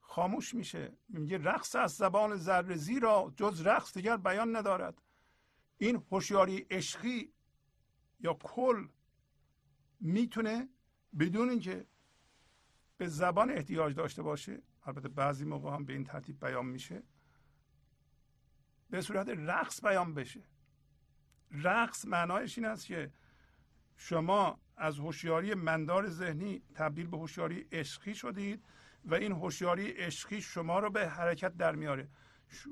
خاموش میشه. میگه رقص از زبان ذره زیرا جز رقص دیگر بیان ندارد. این هوشیاری عشقی یا کل می‌تونه بدون اینکه به زبان احتیاج داشته باشه البته بعضی موقع هم به این ترتیب بیان میشه به صورت رقص بیان بشه. رقص معنایش این است که شما از هوشیاری مندار ذهنی تبدیل به هوشیاری عشقی شدید و این هوشیاری عشقی شما رو به حرکت در میاره.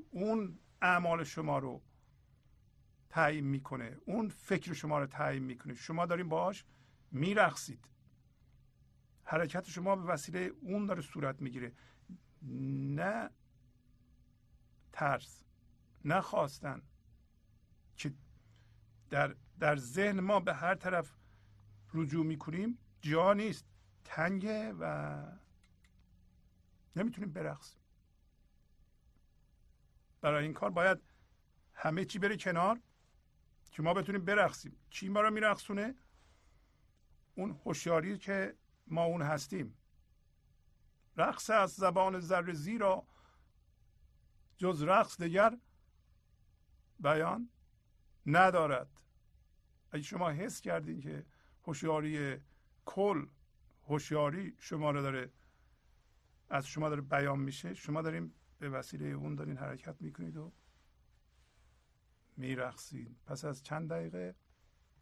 اون اعمال شما رو تعیین می‌کنه اون فکر شما رو تعیین می‌کنه. شما دارین باش میرقصید حرکت شما به وسیله اون داره صورت می‌گیره. نه ترس نه خواستن که در در ذهن ما به هر طرف رجوع می‌کنیم جا نیست. تنگه و نمی‌تونیم برقصیم برای این کار باید همه چی بره کنار که ما بتونیم برقصیم چی ما رو میرقصونه اون هوشیاری که ما اون هستیم. رقص از زبان ذره زیرا جز رقص دیگر بیان ندارد. اگه شما حس کردین که هوشیاری کل هوشیاری شما رو داره از شما داره بیان میشه شما داریم به وسیله اون دارین حرکت می‌کنید و میرقصید. پس از چند دقیقه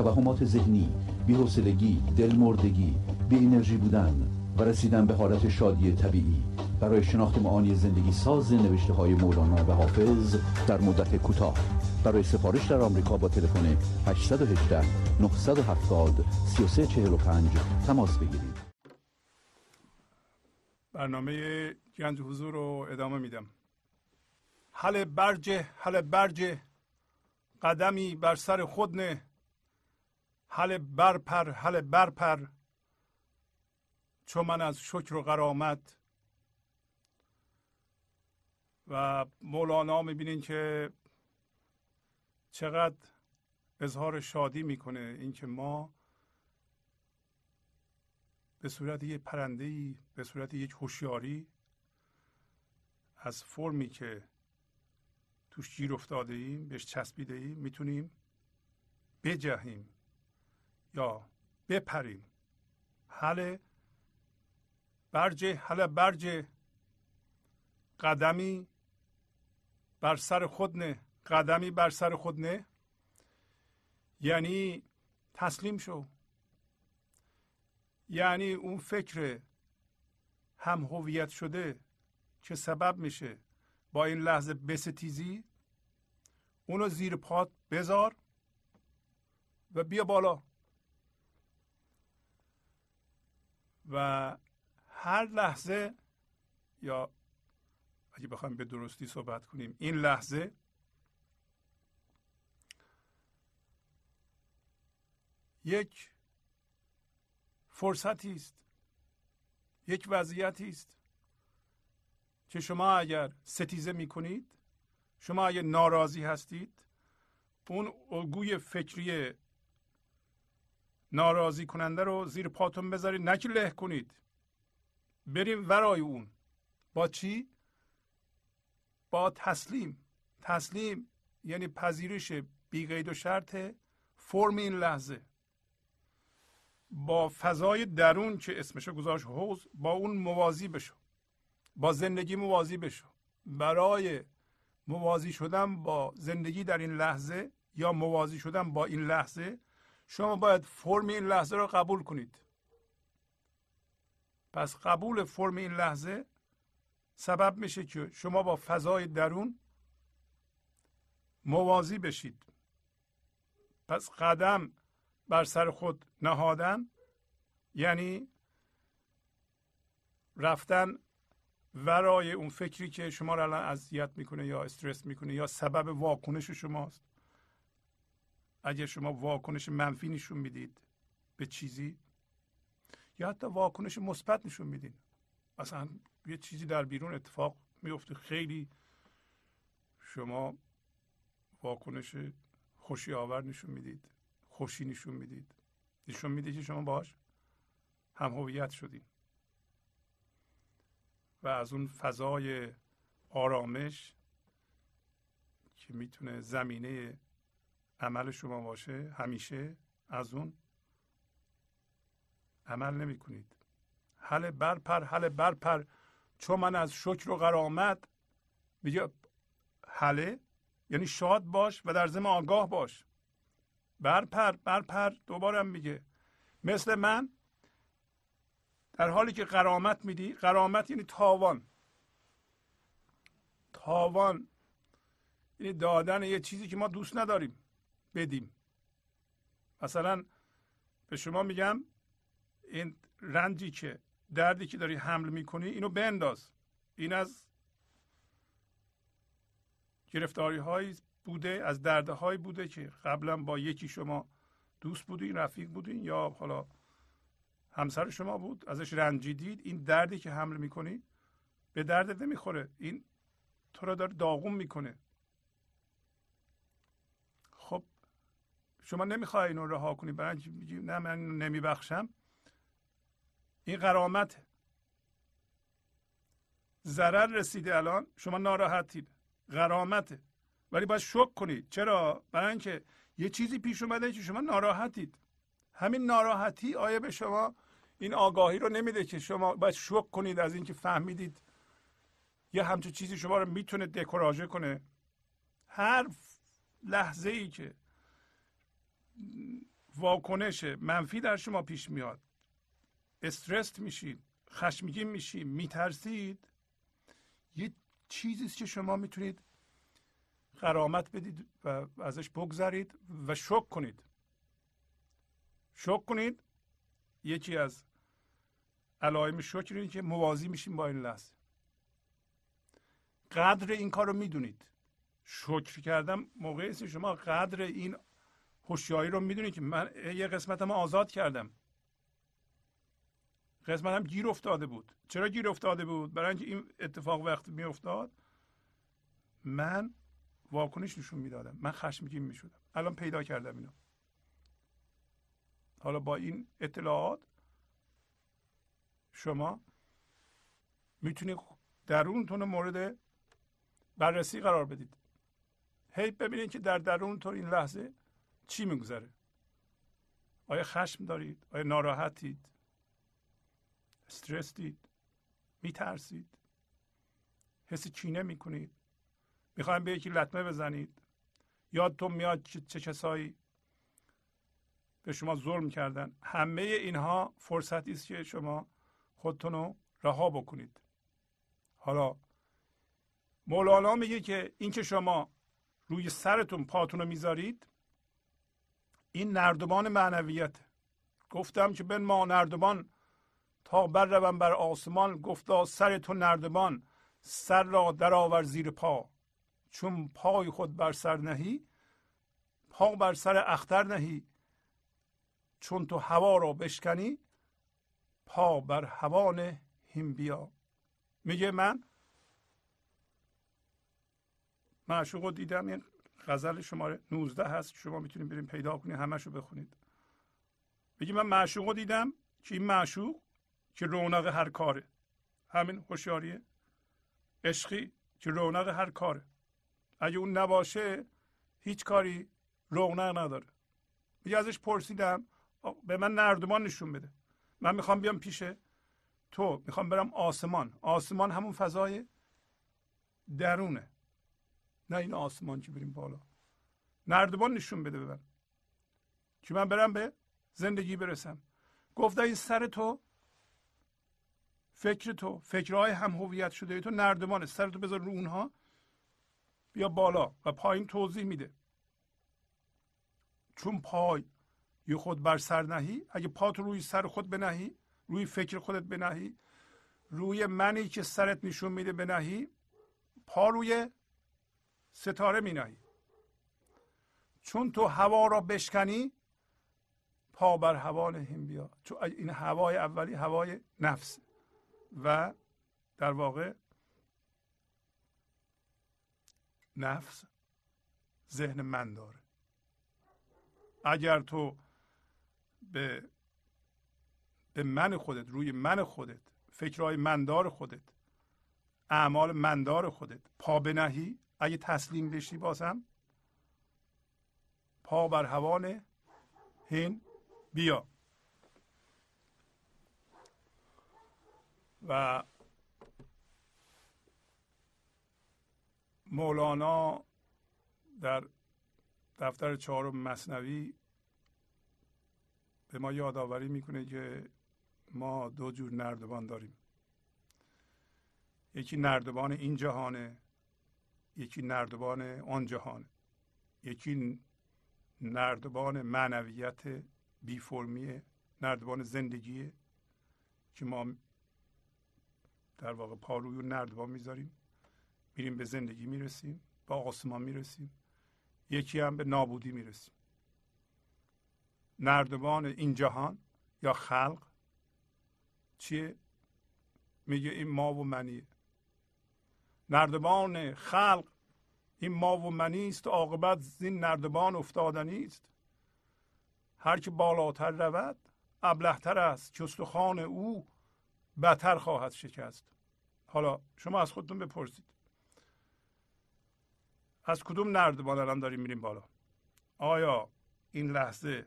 توهمات ذهنی بی‌حوصلگی دلمردگی بی انرژی بودن و رسیدن به حالت شادی طبیعی. برای شناخت معانی زندگی ساز نوشته های مولانا و حافظ در مدت کوتاه. برای سفارش در آمریکا با تلفن 818 970 3345 تماس بگیرید. برنامه گنج حضور رو ادامه میدم. حل برجه حل برجه. قدمی بر سر خود نه. حل برپر حل برپر. چون من از شکر و قرامت و مولانا می‌بینین که چقدر اظهار شادی می‌کنه اینکه ما به صورت یک پرنده ای به صورت یک هوشیاری از فرمی که توش گیر افتاده ایم بهش چسبیده ایم می‌تونیم بجهیم. یا بپریم. حل برجه حل برجه قدمی بر سر خود نه. قدمی بر سر خود نه. یعنی تسلیم شو. یعنی اون فکر هم هویت شده که سبب میشه با این لحظه بستیزی؟ اونو زیر پات بذار و بیا بالا. و هر لحظه یا اگه بخوایم به درستی صحبت کنیم این لحظه یک فرصتی است یک وضعیتی است که شما اگر ستیزه می کنید شما اگر ناراضی هستید اون الگوی فکری ناراضی کننده رو زیر پاتون بذارید. نه له کنید. بریم ورای اون. با چی؟ با تسلیم. تسلیم یعنی پذیرش بیقید و شرط فرم این لحظه. با فضای درون که اسمشو گذاشت حوز با اون موازی بشو. با زندگی موازی بشو. برای موازی شدن با زندگی در این لحظه یا موازی شدن با این لحظه شما باید فرم این لحظه رو قبول کنید. پس قبول فرم این لحظه سبب میشه که شما با فضای درون موازی بشید. پس قدم بر سر خود نهادن یعنی رفتن ورای اون فکری که شما را الان اذیت می‌کنه یا استرس می‌کنه یا سبب واکنش شماست. اگر شما واکنش منفی نشون می‌دید به چیزی یا حتی واکنش مثبت نشون می‌دید مثلا یه چیزی در بیرون اتفاق میفته خیلی شما واکنش خوشی آور نشون می‌دید خوشی نشون می‌دید. نشون می‌دید که شما باش هم هویت شدید و از اون فضای آرامش که می‌تونه زمینه عمل شما باشه همیشه از اون عمل نمی کنید حل برپر حل برپر چون من از شکر و غرامت میگه حله یعنی شاد باش و در ضمن آگاه باش. برپر برپر دوباره میگه. مثل من در حالی که قرامت میدی قرامت یعنی تاوان. تاوان. یعنی دادن یه چیزی که ما دوست نداریم. بدیم. مثلا به شما میگم این رنجی که دردی که داری حمل می‌کنی اینو بنداز. این از گرفتاری هایی بوده از درده بوده که قبلا با یکی شما دوست بودین رفیق بودین یا حالا همسر شما بود ازش رنجیدید. این دردی که حمل می‌کنی به درد نمی‌خوره. این تو را داره داغون می‌کنه خب شما نمی‌خوای اینو رها کنی برای نه من نمیبخشم. این قرامت ضرر رسیده الان شما ناراحتید. قرامته ولی باید شک کنید چرا؟ برای اینکه یه چیزی پیش اومده که شما ناراحتید. همین ناراحتی آیا به شما این آگاهی رو نمیده که شما باید شک کنید از اینکه فهمیدید یه همچون چیزی شما رو می‌تونه دکوراژه کنه؟ هر لحظه ای که واکنش منفی در شما پیش میاد. استرست میشید خشمگین میشید میترسید؟ یه چیزی که شما می‌تونید قرامت بدید و ازش بگذرید و شک کنید. شک کنید. یکی از علائم شکر اینه که موازی میشیم با این لحظه. قدر این کار رو می‌دونید. شکر کردم موقعی است شما قدر این هوشیاری رو می‌دونید که من یه قسمتم آزاد کردم. قسمتم گیر افتاده بود. چرا گیر افتاده بود؟ برای اینکه این اتفاق وقتی میافتاد من واکنش نشون می‌دادم. من خشمگین می‌شدم. الان پیدا کردم اینو. حالا با این اطلاعات شما می‌تونید درونتون مورد بررسی قرار بدید. هی ببینید که در درونتون این لحظه چی میگذره؟ آیا خشم دارید؟ آیا ناراحتید؟ استرس دید؟ میترسید؟ حس کینه می‌کنید؟ می‌خوایم به یکی لطمه بزنید؟ یادتون میاد چه کسایی به شما ظلم کردن؟ همه اینها فرصتی است که شما خودتون رو رها بکنید. حالا مولانا میگه که اینکه شما روی سرتون پاتون رو می‌ذارید این نردبان معنویت. گفتم که بن ما نردبان تا بر روم بر آسمان گفتا سر تو نردبان سر را درآور زیر پا. چون پای خود بر سر نهی پا بر سر اختر نهی. چون تو هوا را بشکنی پا بر هوان هیم بیا میگه من؟ معشوق دیدم این غزل شماره 19 هست. شما می‌تونید بریم پیدا کنید همش رو بخونید. بگی من معشوق رو دیدم. که این معشوق که رونق هر کاره. همین هوشیاریه. عشقی که رونق هر کاره. اگه اون نباشه هیچ کاری رونق نداره. میگه ازش پرسیدم به من نردمان نشون بده. من می‌خوام بیام پیش تو. می‌خوام برم آسمان. آسمان همون فضای درونه. نه این آسمان که بریم بالا. نردبان نشون بده من که من برم به زندگی برسم؟ گفته این سر تو فکر تو فکرهای هم هویت شده تو نردبانه. سر تو بذار رو اونها. بیا بالا و پایین توضیح میده. چون پای یه خود بر سر نهی اگه پا تو روی سر خود بنهی روی فکر خودت بنهی روی منی که سرت نشون میده بنهی پا روی ستاره می نهی چون تو هوا را بشکنی پا بر هوا نهیم بیا. چون این هوای اولی هوای نفس و در واقع نفس ذهن من داره. اگر تو به به من خودت روی من خودت فکرهای مندار خودت اعمال مندار خودت پا بنهی اگه تسلیم بشی بازم پا بر هوان هین بیا. و مولانا در دفتر چهارم مصنوی به ما یادآوری می‌کنه که ما دو جور نردبان داریم. یکی نردبان این جهانه یکی نردبان آن جهان یکی نردبان معنویت بی فرمیه نردبان زندگیه که ما در واقع پاروی نردبان می‌ذاریم. میریم به زندگی می‌رسیم با آسمان می‌رسیم. یکی هم به نابودی می‌رسیم. نردبان این جهان یا خلق چیه؟ میگه این ما و منیه. نردبان خلق این ما و منی است عاقبت زین نردبان افتادنی است. هر که بالاتر رود ابلهتر است. که استخوان او بتر خواهد شکست. حالا شما از خودتون بپرسید. از کدوم نردبان الان داریم میریم بالا؟ آیا این لحظه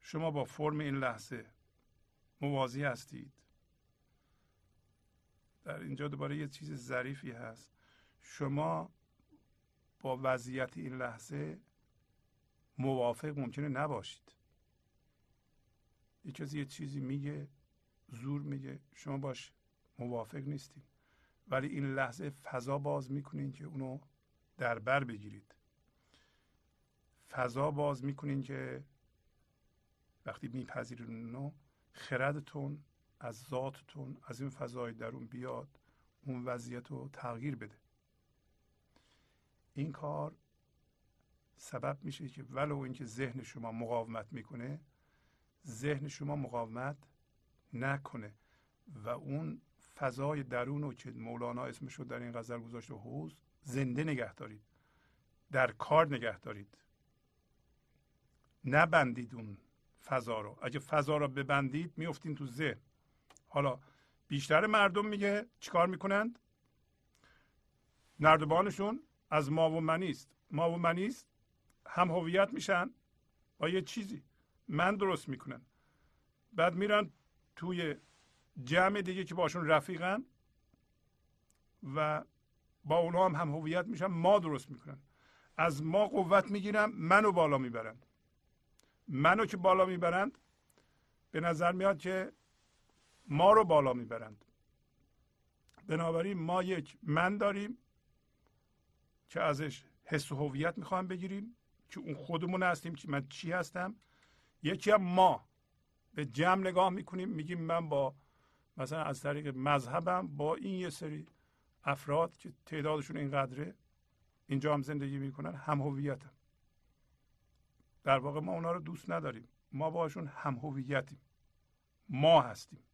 شما با فرم این لحظه موازی هستید؟ در اینجا دوباره یه چیز ظریفی هست. شما با وضعیت این لحظه موافق ممکنه نباشید. یه کسی یه چیزی میگه زور میگه شما باش موافق نیستید ولی این لحظه فضا باز می‌کنین که اونو در بر بگیرید. فضا باز می‌کنین که وقتی میپذیرید اونو خردتون از ذاتتون از این فضای درون بیاد اون وضعیت رو تغییر بده. این کار سبب میشه که ولو اینکه ذهن شما مقاومت می‌کنه ذهن شما مقاومت نکنه. و اون فضای درون رو که مولانا اسمش رو در این غزل گذاشته حوز زنده نگه دارید. در کار نگه دارید. نبندید اون فضا رو. اگه فضا رو ببندید میفتین تو ذهن. حالا بیشتر مردم میگه چیکار می‌کنند؟ نردبانشون از ما و منی است ما و منی است هم هویت میشن با یه چیزی. من درست می‌کنن بعد میرن توی جمع دیگه که باشون رفیقن و با اونها هم هم هویت میشن. ما درست می‌کنن از ما قوت می‌گیرن منو بالا می‌برند منو که بالا می‌برند به نظر میاد که ما رو بالا می‌برند. بنابراین ما یک من داریم. که ازش حس و هویت می‌خوایم بگیریم که اون خودمون هستیم که من چی هستم؟ یکی هم ما به جمع نگاه می‌کنیم میگیم من با مثلا از طریق مذهبم با این یه سری افراد که تعدادشون اینقدره اینجا هم زندگی می‌کنن هم هویتم در واقع ما اونا رو دوست نداریم. ما باشون هم هویتیم. ما هستیم.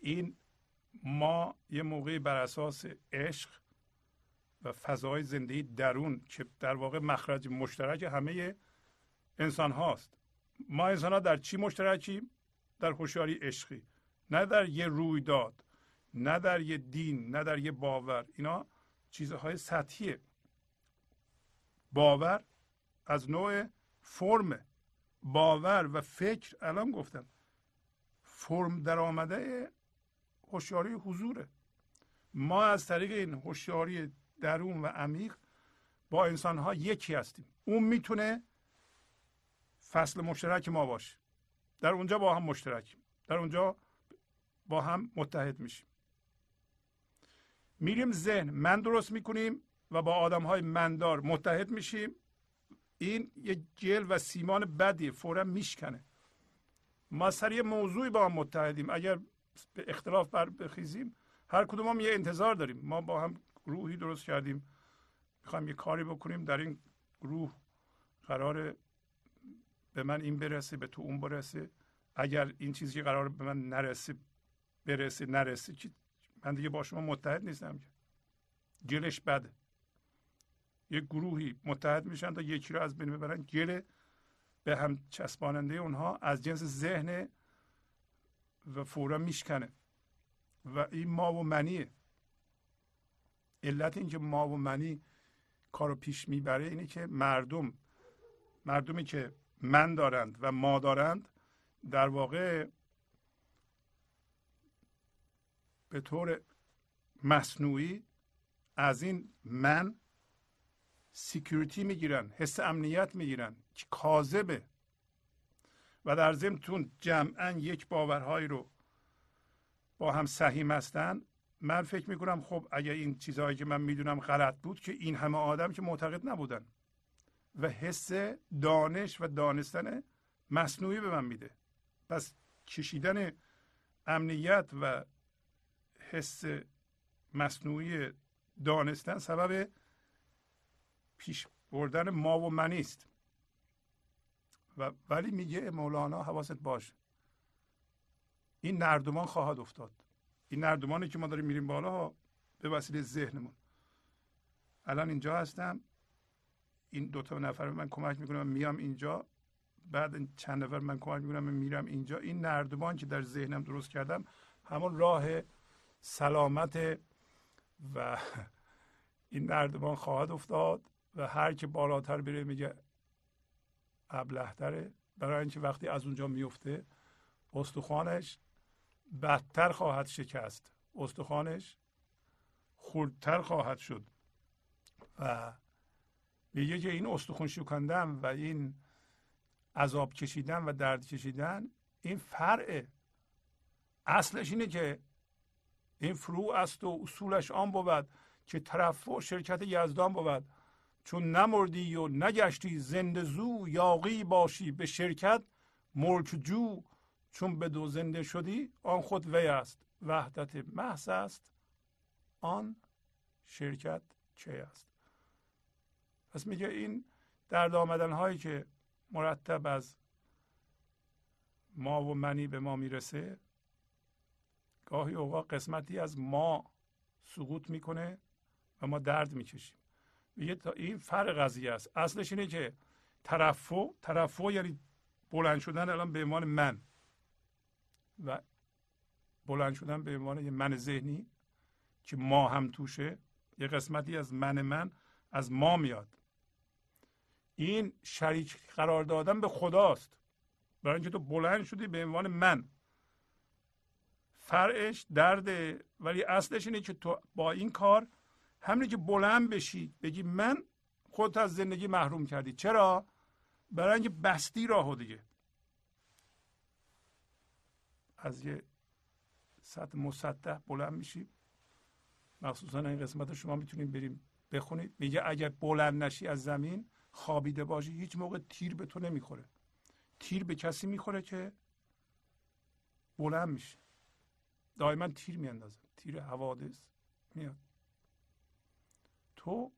این ما یه موقعی بر اساس عشق و فضای زندگی درون که در واقع مخرج مشترک همه انسان هاست ما انسان ها در چی مشترکیم؟ در هوشیاری عشقی. نه در یه رویداد نه در یه دین نه در یه باور. اینا چیزهای سطحیه. باور از نوع فرم. باور و فکر الان گفتم. فرم در آمده هوشیاری حضوره. ما از طریق این هوشیاری درون و عمیق با انسان ها یکی هستیم. اون می‌تونه فصل مشترک ما باشه. در اونجا با هم مشترکیم. در اونجا با هم متحد میشیم. میریم ذهن. من درست می‌کنیم و با آدم های مندار متحد میشیم. این یه جل و سیمان بدی فورا میشکنه. ما سر یه موضوعی با هم متحدیم. اگر به اختلاف بر بخیزیم هر کدوم هم یه انتظار داریم. ما با هم روحی درست کردیم. می‌خوایم یه کاری بکنیم. در این گروه قرار به من این برسه به تو اون برسه. اگر این چیزی که قرار به من نرسه برسه نرسه من دیگه با شما متحد نیستم که. گلش بده یک گروهی متحد میشن تا یکی رو از بین ببرن. گل به هم چسباننده اونها از جنس ذهن و فورا میشکنه. و این ما و منیه. علت اینکه ما و منی کارو پیش می‌بره اینه که مردم مردمی که من دارند و ما دارند در واقع به طور مصنوعی از این من سیکیوریتی می‌گیرن حس امنیت می‌گیرن که کاذبه و در ضمن جمعا یک باورهایی رو با هم سهیم هستن من فکر می‌کنم خب اگر این چیزهایی که من می‌دونم غلط بود که این همه آدم که معتقد نبودن و حس دانش و دانستن مصنوعی به من میده. پس کشیدن امنیت و حس مصنوعی دانستن سبب پیش بردن ما و منی است. و ولی میگه مولانا حواست باش. این نردمان خواهد افتاد. این نردمانی که ما داریم میریم بالا به وسیله ذهنمون. الان اینجا هستم. این دوتا نفر من کمک می‌کنم میام اینجا. بعد چند نفر من کمک می‌کنم من میرم اینجا. این نردبان که در ذهنم درست کردم همون راه سلامت و این نردبان خواهد افتاد و هر که بالاتر بره میگه ابلهتره. برای اینکه وقتی از اونجا میفته استخوانش بدتر خواهد شکست. استخوانش خوردتر خواهد شد. و میگه که این استخون شکندن و این عذاب کشیدن و درد کشیدن این فرعه اصلش اینه که این فروع است و اصولش آن بود که طرف و شرکت یزدان بود. چون نمردی و نگشتی زنده زو یاقی باشی به شرکت ملک جو چون به دو زنده شدی آن خود وی است. وحدت محض است آن شرکت چه است. پس میگه این درد آمدن هایی که مرتب از ما و منی به ما می‌رسه گاهی اوقات قسمتی از ما سقوط می‌کنه و ما درد می‌کشیم. میگه این فرق قضیه است. اصلش اینه که ترفع ترفع یعنی بلند شدن الان به عنوان من. و بلند شدن به عنوان یه من ذهنی که ما هم توشه یه قسمتی از من من از ما میاد. این شریک قرار دادن به خداست. برای اینکه تو بلند شدی به عنوان من. فرعش درده ولی اصلش اینه که تو با این کار همینه که بلند بشی بگی من خودت از زندگی محروم کردی. چرا؟ برای اینکه بستی راهو دیگه. از یه سطح مسطح بلند میشی. مخصوصا این قسمت شما می‌تونید بریم بخونید. میگه اگر بلند نشی از زمین خوابیده باشی هیچ موقع تیر به تو نمی‌خوره. تیر به کسی می‌خوره که بلند میشه. دائما تیر میاندازه. تیر حوادث میاد. تو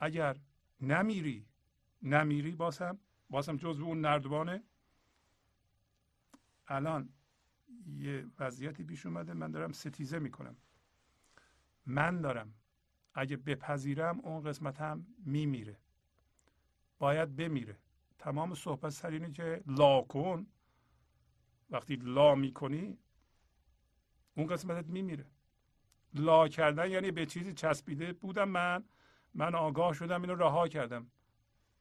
اگر نمیری نمیری باز هم بازم جزو اون نردبانه الان یه وضعیتی پیش اومده من دارم ستیزه می‌کنم. من دارم. اگه بپذیرم اون قسمت هم میمیره. باید بمیره. تمام صحبت سر اینه که لا کن. وقتی لا می‌کنی اون قسمتت میمیره. لا کردن یعنی به چیزی چسبیده بودم من. من آگاه شدم اینو رها کردم.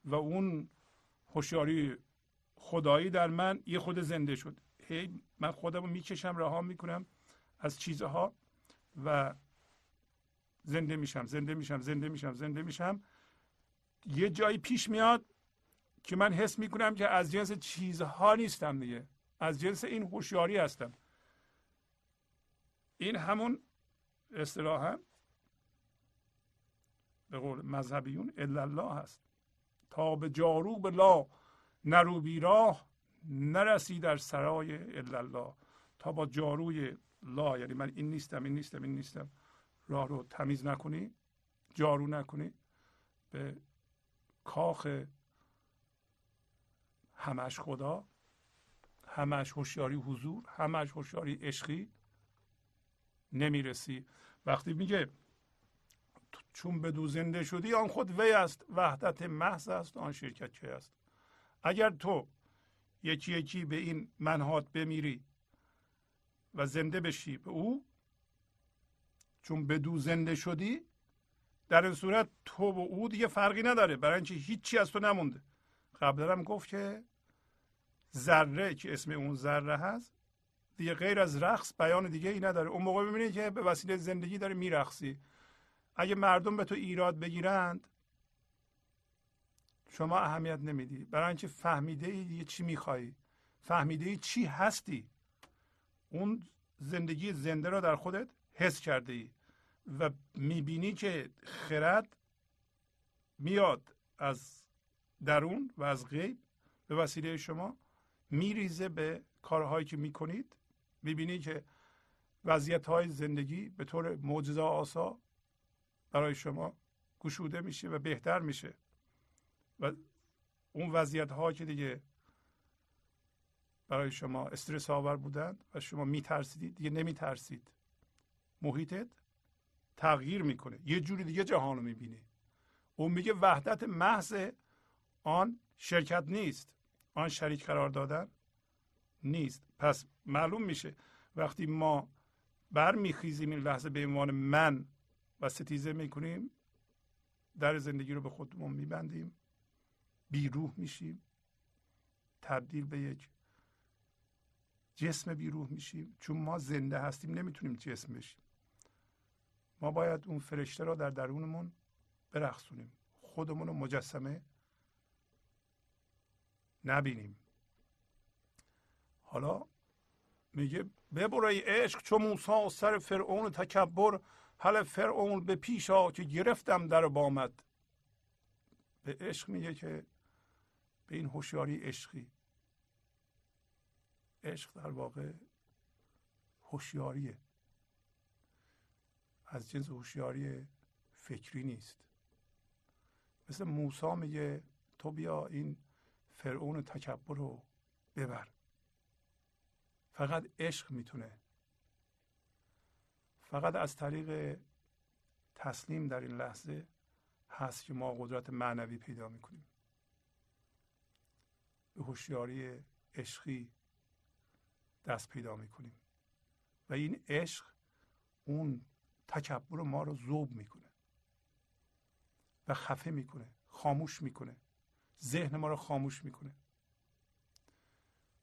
و اون هوشیاری خدایی در من یه خود زنده شد. هی من خودم رو می‌کشم رها می‌کنم از چیزها و زنده میشم زنده میشم زنده میشم زنده میشم. یه جایی پیش میاد که من حس می‌کنم که از جنس چیزها نیستم دیگه از جنس این هوشیاری هستم. این همون اصطلاحا به قول مذهبیون الا الله هست. تا به جارو به لا نرو بیراه نرسی در سرای الا الله تا با جاروی لا یعنی من این نیستم این نیستم این نیستم راه رو تمیز نکنی جارو نکنی به کاخ همش خدا همش هوشیاری حضور همش هوشیاری عشقی نمی‌رسی. وقتی میگه چون بدو زنده شدی آن خود وی است وحدت محض است آن شرکت چه است؟ اگر تو یکی یکی به این منهات بمیری و زنده بشی. به او چون بدو زنده شدی در این صورت تو و او دیگه فرقی نداره. برای اینکه هیچی از تو نمونده. قبلا هم گفت که ذره که اسم اون ذره هست دیگه غیر از رقص بیان دیگه ای نداره. اون موقع ببینید که به وسیله زندگی داره میرقصی. اگه مردم به تو ایراد بگیرند شما اهمیت نمیدی. برای اینکه فهمیده ای دیگه چی میخوایی؟ فهمیده ای چی هستی؟ اون زندگی زنده را در خودت حس کرده ای و می‌بینی که خرد میاد از درون و از غیب. به وسیله شما میریزه به کارهایی که می‌کنید. می‌بینی که وضعیت های زندگی به طور معجزه آسا برای شما گشوده میشه و بهتر میشه. و اون وضعیت ها که دیگه برای شما استرس آور بودند و شما میترسیدید دیگه نمیترسید. محیطت تغییر می‌کنه. یه جوری دیگه جهان رو می‌بینی. اون میگه وحدت محض آن شرکت نیست. آن شریک قرار دادن نیست. پس معلوم میشه وقتی ما برمیخیزیم این لحظه به عنوان من و ستیزه می‌کنیم در زندگی رو به خودمون میبندیم. بیروح میشیم. تبدیل به یک جسم بیروح میشیم. چون ما زنده هستیم نمی‌تونیم جسم بشیم. ما باید اون فرشته را در درونمون برخصونیم. خودمون رو مجسمه نبینیم. حالا میگه ببرای عشق چو موسا سر فرعون تکبر. حالا فرعون به پیش ها که گرفتم در بامد به عشق میگه که به این هوشیاری عشقی. عشق در واقع هوشیاریه. از جنس هوشیاری فکری نیست. مثل موسا میگه تو بیا این فرعون تکبر رو ببر. فقط عشق می‌تونه. فقط از طریق تسلیم در این لحظه هست که ما قدرت معنوی پیدا می‌کنیم. به هوشیاری عشقی دست پیدا می‌کنیم. و این عشق اون تکبر ما رو ذوب می‌کنه. و خفه می‌کنه خاموش می‌کنه. ذهن ما رو خاموش می‌کنه.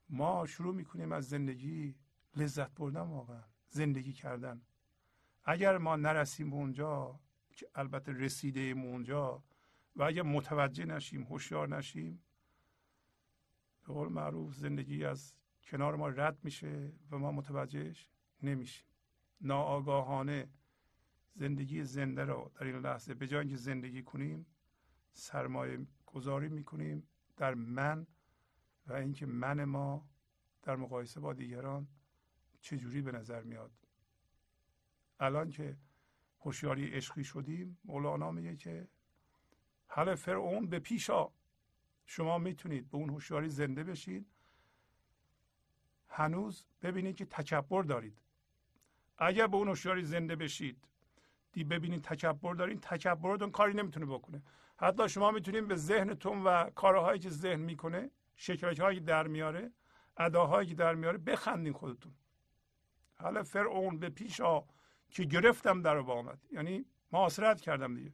ما شروع می‌کنیم از زندگی لذت بردن واقعا زندگی کردن. اگر ما نرسیم به اونجا که البته رسیده ایم اونجا و اگر متوجه نشیم هوشیار نشیم به قول معروف زندگی از کنار ما رد میشه و ما متوجهش نمیشیم. ناآگاهانه زندگی زنده رو در این لحظه به جای اینکه زندگی کنیم سرمایه گذاری می‌کنیم در من و اینکه من ما در مقایسه با دیگران چجوری به نظر میاد. الان که هوشیاری عشقی شدیم مولانا میگه که حل فرعون به پیشا شما می‌تونید به اون هوشیاری زنده بشید. هنوز ببینید که تکبر دارید. اگر به اون هوشیاری زنده بشید دی ببینید تکبر دارین تکبرتون کاری نمی‌تونه بکنه. حتی شما می‌تونید به ذهنتون و کارهایی که ذهن می‌کنه شکلک هایی در میاره اداهایی که در میاره بخندین خودتون. حالا فرعون به پیش آ که گرفتم در آمد. یعنی معاصرت کردم دیگه.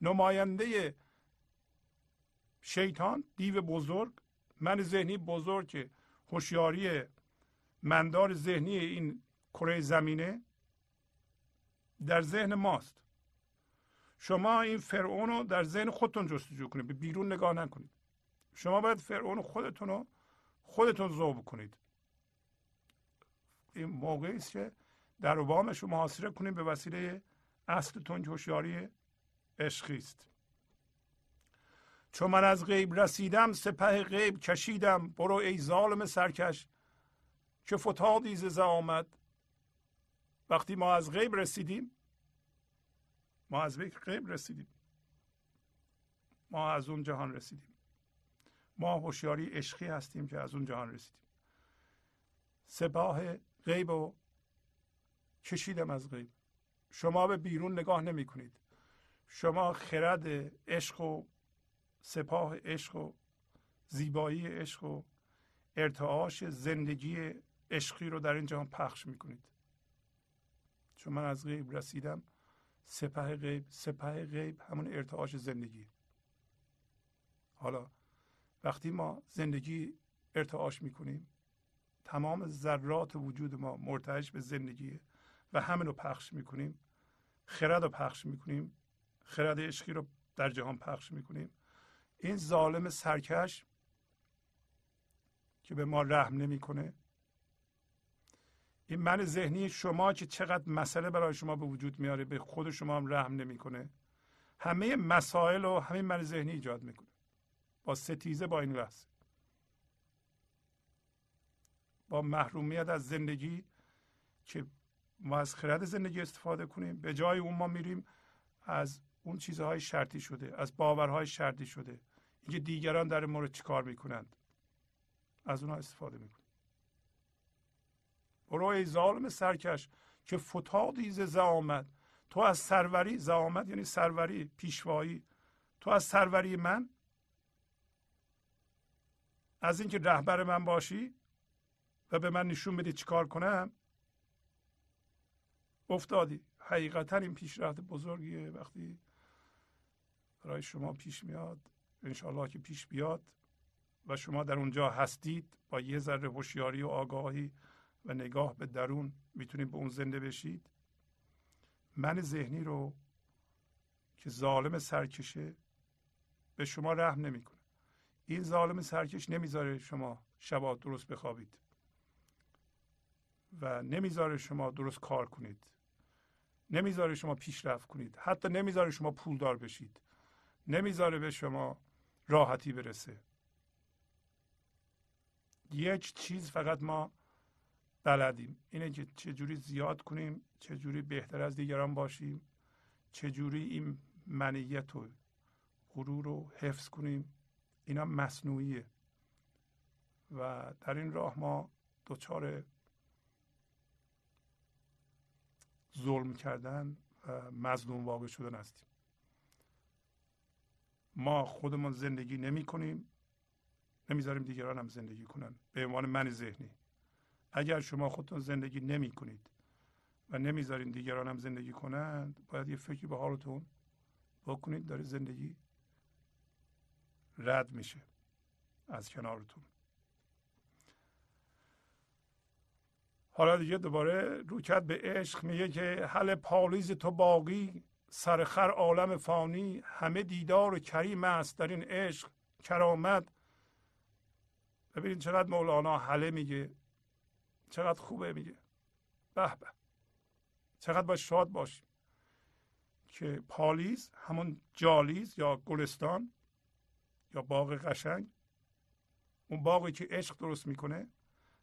نماینده شیطان دیو بزرگ. من ذهنی بزرگ که هوشیاری مندار ذهنی این کره زمینه در ذهن ماست. شما این فرعون رو در ذهن خودتون جستجو کنید به بیرون نگاه نکنید. شما باید فرعون خودتون رو خودتون ذوب کنید. این موقعی است که در وامش رو محاصره کنید به وسیله اصلتون که هوشیاری عشقی است. چون من از غیب رسیدم سپه غیب کشیدم. برو ای ظالم سرکش. که فتادی ز آمد وقتی ما از غیب رسیدیم ما از غیب رسیدیم. ما از اون جهان رسیدیم. ما هوشیاری عشقی هستیم که از اون جهان رسیدیم. سپاه غیب و کشیدم از غیب. شما به بیرون نگاه نمی کنید شما خرد عشق و سپاه عشق و زیبایی عشق و ارتعاش زندگی عشقی رو در این جهان پخش می‌کنید. چون من از غیب رسیدم سپه غیب سپه غیب همون ارتعاش زندگی. حالا وقتی ما زندگی ارتعاش می‌کنیم تمام ذرات وجود ما مرتعش به زندگی و همین رو پخش می‌کنیم خرد رو پخش می‌کنیم خرد عشقی رو در جهان پخش می‌کنیم. این ظالم سرکش که به ما رحم نمی‌کنه. این من ذهنی شما که چقدر مسئله برای شما به وجود میاره به خود شما هم رحم نمی‌کنه. همه مسائل و همین من ذهنی ایجاد می‌کنه. با ستیزه با این لحظه با محرومیت از زندگی که ما از خرد زندگی استفاده کنیم. به جای اون ما میریم از اون چیزهای شرطی شده از باورهای شرطی شده. اینکه دیگران در مورد چیکار می‌کنند. از اونها استفاده می‌کنیم. برو ای ظالم سرکش که فتادی ز آمد تو از سروری زعامت یعنی سروری پیشوایی. تو از سروری من؟ از اینکه رهبر من باشی و به من نشون بدی چیکار کنم؟ افتادی. حقیقتا این پیشرفت بزرگیه. وقتی برای شما پیش میاد انشاءالله که پیش بیاد و شما در اونجا هستید با یه ذره هوشیاری و آگاهی و نگاه به درون می‌تونید به اون زنده بشید. من ذهنی رو که ظالم سرکشه به شما رحم نمی‌کنه این ظالم سرکش نمی‌ذاره شما شبا درست بخوابید و نمی‌ذاره شما درست کار کنید. نمی‌ذاره شما پیشرفت کنید. حتی نمی‌ذاره شما پولدار بشید. نمی‌ذاره به شما راحتی برسه. یک چیز فقط ما بلدیم. اینه که چجوری زیاد کنیم چجوری بهتر از دیگران باشیم چجوری این منیت و غرور رو حفظ کنیم. اینا مصنوعیه. و در این راه ما دچار ظلم کردن و مظلوم واقع شدن هستیم. ما خودمون زندگی نمی کنیم. نمی‌ذاریم دیگران هم زندگی کنن. به عنوان من ذهنی. اگر شما خودتون زندگی نمی کنید و نمی‌ذارین دیگران هم زندگی کنند باید یه فکری به حالتون بکنید داره زندگی رد میشه از کنارتون. حالا دیگه دوباره روکت به عشق میگه که حل پالیز تو باقی. سرخر عالم فانی همه دیدار و کریم است در این عشق کرامت. ببینید چقدر مولانا حله میگه چقدر خوبه میگه. به به چقدر باید شاد باشیم که پالیز همون جالیز یا گلستان یا باغ قشنگ اون باغی که عشق درست می‌کنه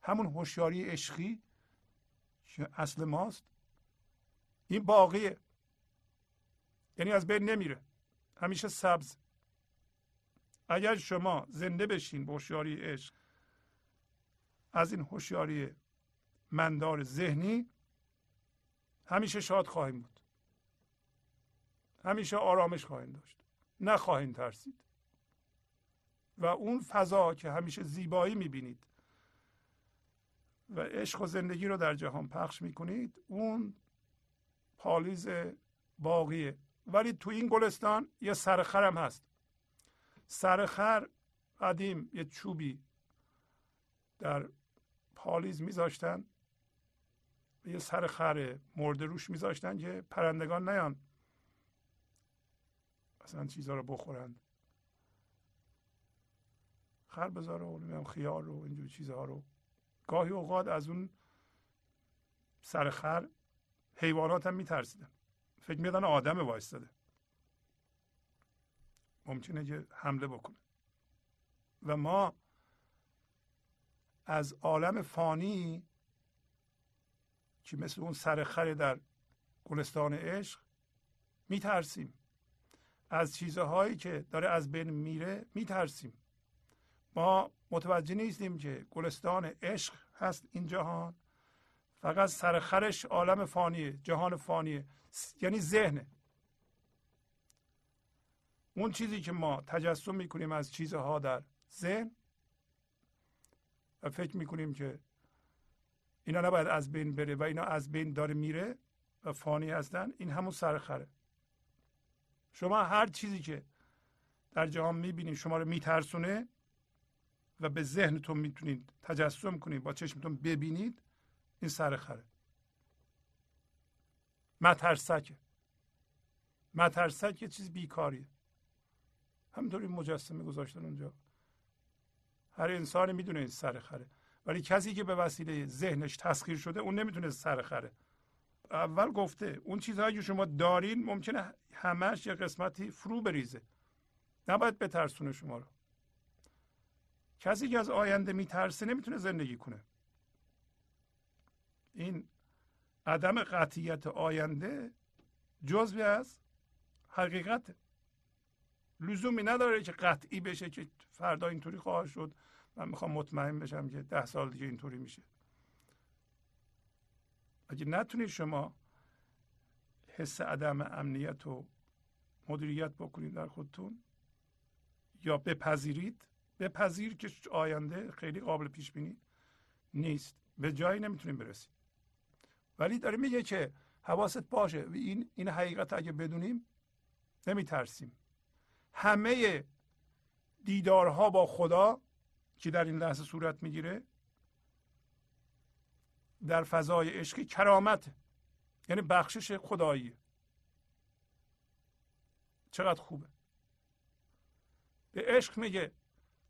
همون هوشیاری عشقی که اصل ماست. این باقیه یعنی از بین نمیره. همیشه سبز. اگر شما زنده بشین به هوشیاری عشق از این هوشیاری مندار ذهنی همیشه شاد خواهیم بود. همیشه آرامش خواهیم داشت. نخواهیم ترسید. و اون فضا که همیشه زیبایی می‌بینید و عشق و زندگی رو در جهان پخش می‌کنید اون پالیز باقیه. ولی تو این گلستان یه سرخرم هست. سرخر قدیم یه چوبی در پالیز میذاشتن. یه سرخر مرده روش میذاشتن که پرندگان نیان. اصلا چیزها رو بخورند خر بذاره و خیار رو اینجور چیزها رو. گاهی اوقات از اون سرخر حیوانات هم میترسیدن. فکر میدن آدم وایستاده. ممکنه که حمله بکنه. و ما از عالم فانی که مثل اون سرخر در گلستان عشق میترسیم. از چیزهایی که داره از بین میره میترسیم. ما متوجه نیستیم که گلستان عشق هست این جهان. فقط سرخرش عالم فانیه جهان فانیه. یعنی ذهنه. اون چیزی که ما تجسم می‌کنیم از چیزها در ذهن و فکر می‌کنیم که اینا نباید از بین بره و اینا از بین داره میره و فانی هستن این همون سرخره شما هر چیزی که در جهان می‌بینید شما رو میترسونه و به ذهنتون می‌تونید تجسم کنید با چشمتون ببینید این سرخره مترسکه. مترسک یه چیز بیکاریه. همینطوری مجسمه گذاشتن اونجا. هر انسانی می‌دونه این سرخره ولی کسی که به وسیله ذهنش تسخیر شده اون نمی‌تونه سرخره اول گفته اون چیزهایی که شما دارین ممکنه همش یه قسمتی فرو بریزه. نباید بترسونه شما رو. کسی که از آینده میترسه نمی‌تونه زندگی کنه. این عدم قطعیت آینده جزوی از حقیقت لزومی نداره که قطعی بشه که فردا اینطوری خواهد شد. من می‌خوام مطمئن بشم که ده سال دیگه اینطوری میشه. اگه نتونید شما حس عدم امنیت و مدیریت بکنید در خودتون یا بپذیرید بپذیر که آینده خیلی قابل پیش بینی نیست. به جایی نمی‌تونیم برسیم ولی داره میگه که حواست باشه. این این حقیقت اگه بدونیم نمیترسیم. همه دیدارها با خدا که در این لحظه صورت می‌گیره؟ در فضای عشقی کرامت یعنی بخشش خدایی. چقدر خوبه. به عشق میگه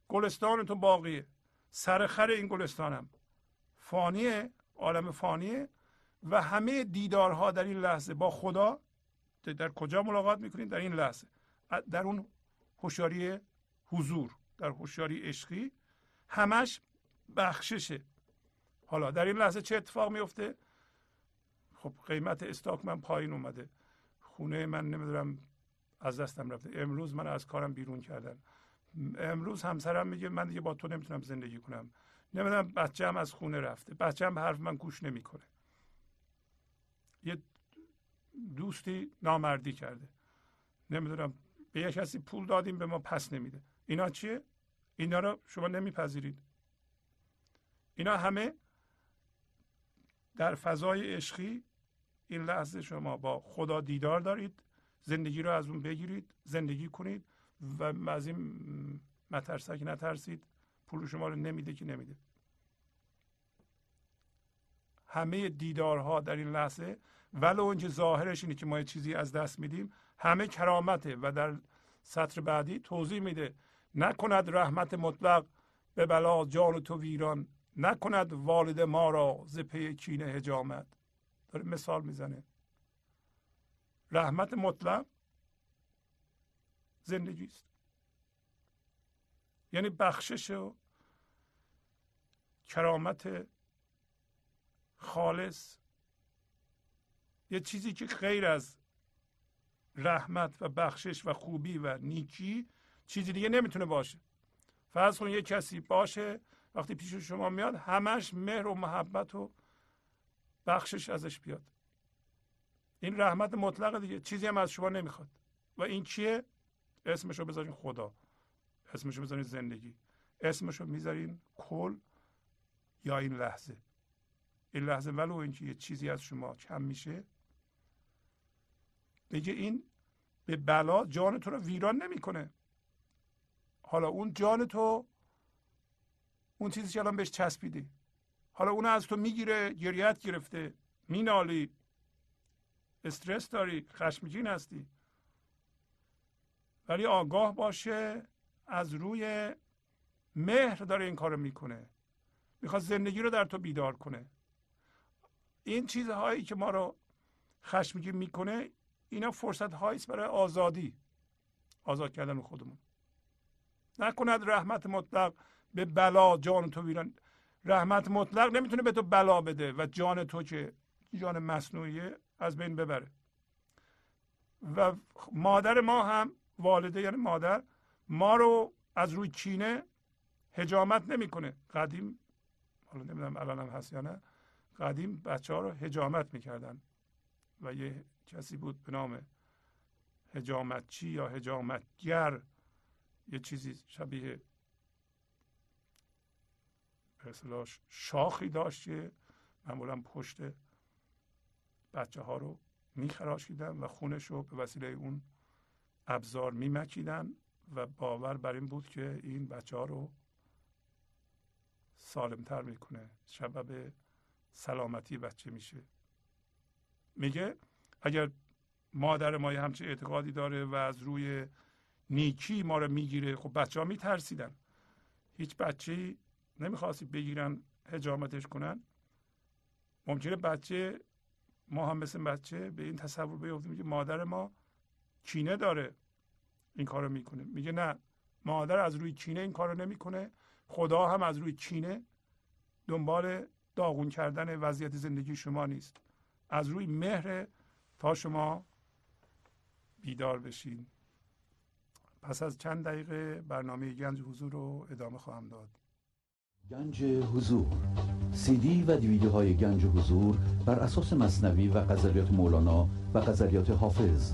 گلستان تو باقیه سرخر این گلستانم. فانیه عالم فانیه. و همه دیدارها در این لحظه با خدا در کجا ملاقات می‌کنید در این لحظه. در اون هوشیاری حضور در هوشیاری عشقی. همش بخششه حالا در این لحظه چه اتفاق میفته خب قیمت استاک من پایین اومده. خونه من نمی‌دونم از دستم رفته. امروز من از کارم بیرون کردن. امروز همسرم میگه من دیگه با تو نمی‌تونم زندگی کنم. نمی‌دونم بچه‌م از خونه رفته. بچه‌م حرف من گوش نمی‌کنه. یه دوستی نامردی کرده. نمی‌دونم به یه کسی پول دادیم به ما پس نمیده. اینا چیه؟ اینا رو شما نمیپذیرید. اینا همه در فضای عشقی این لحظه شما با خدا دیدار دارید زندگی رو از اون بگیرید زندگی کنید و از این مترسک نترسید. پول شما رو نمیده که نمیده. همه دیدارها در این لحظه ولو اینکه ظاهرش اینه که ما چیزی از دست میدیم همه کرامته و در سطر بعدی توضیح میده. نکند رحمت مطلق به بلا جان تو ویران نکند والد ما را ز پی کینه هجامت داره مثال می‌زنه. رحمت مطلق زندگی است. یعنی بخشش و کرامت خالص. یه چیزی که غیر از رحمت و بخشش و خوبی و نیکی چیزی دیگه نمی‌تونه باشه. فرض کن یه کسی باشه وقتی پیش شما میاد همش مهر و محبت و بخشش ازش بیاد. این رحمت مطلق دیگه چیزی هم از شما نمی‌خواد. و این چیه؟ اسمشو بذارین خدا. اسمشو بذارین زندگی. اسمشو می‌ذارین کل یا این لحظه. این لحظه ولو اینکه یه چیزی از شما کم میشه. بگه این به بلا جان تو رو ویران نمی‌کنه. حالا اون جان تو اون چیزی که الان بهش چسبیدی. حالا اون از تو می‌گیره گریت گرفته مینالی. استرس داری خشمگین هستی. ولی آگاه باشه از روی مهر داره این کارو می‌کنه. می‌خواد زندگی رو در تو بیدار کنه. این چیزهایی که ما رو خشمگین می‌کنه اینا فرصت هایی برای آزادی آزاد کردن خودمون. نکند رحمت مطلق به بلا جان تو ویران رحمت مطلق نمی‌تونه به تو بلا بده و جان تو که جان مصنوعیه از بین ببره. و مادر ما هم والده یعنی مادر ما رو از روی کینه هجامت نمی‌کنه. قدیم حالا نمی‌دونم الان هم هست یا نه قدیم بچه ها رو هجامت می‌کردن. و یه کسی بود به نام هجامتچی یا هجامتگر یه چیزی شبیه به شاخی داشت که معمولا پشت بچه ها رو میخراشیدن و خونش رو به وسیله اون ابزار میمکیدن. و باور بر این بود که این بچه ها رو سالمتر می‌کنه. سبب سلامتی بچه میشه. میگه اگر مادر ما همچه اعتقادی داره و از روی نیکی ما رو می‌گیره خب بچه ها میترسیدن. هیچ بچه نمی‌خواستی بگیرن هجامتش کنن. ممکنه بچه ما هم مثل بچه به این تصور بیفتیم که مادر ما کینه داره این کارو می‌کنه. میگه نه مادر از روی کینه این کارو نمی‌کنه خدا هم از روی کینه دنبال داغون کردن وضعیت زندگی شما نیست. از روی مهر تا شما بیدار بشین. پس از چند دقیقه برنامه گنج حضور رو ادامه خواهم داد. گنج حضور. سی دی و دیویدیو های گنج حضور بر اساس مصنوی و قذریات مولانا و قذریات حافظ.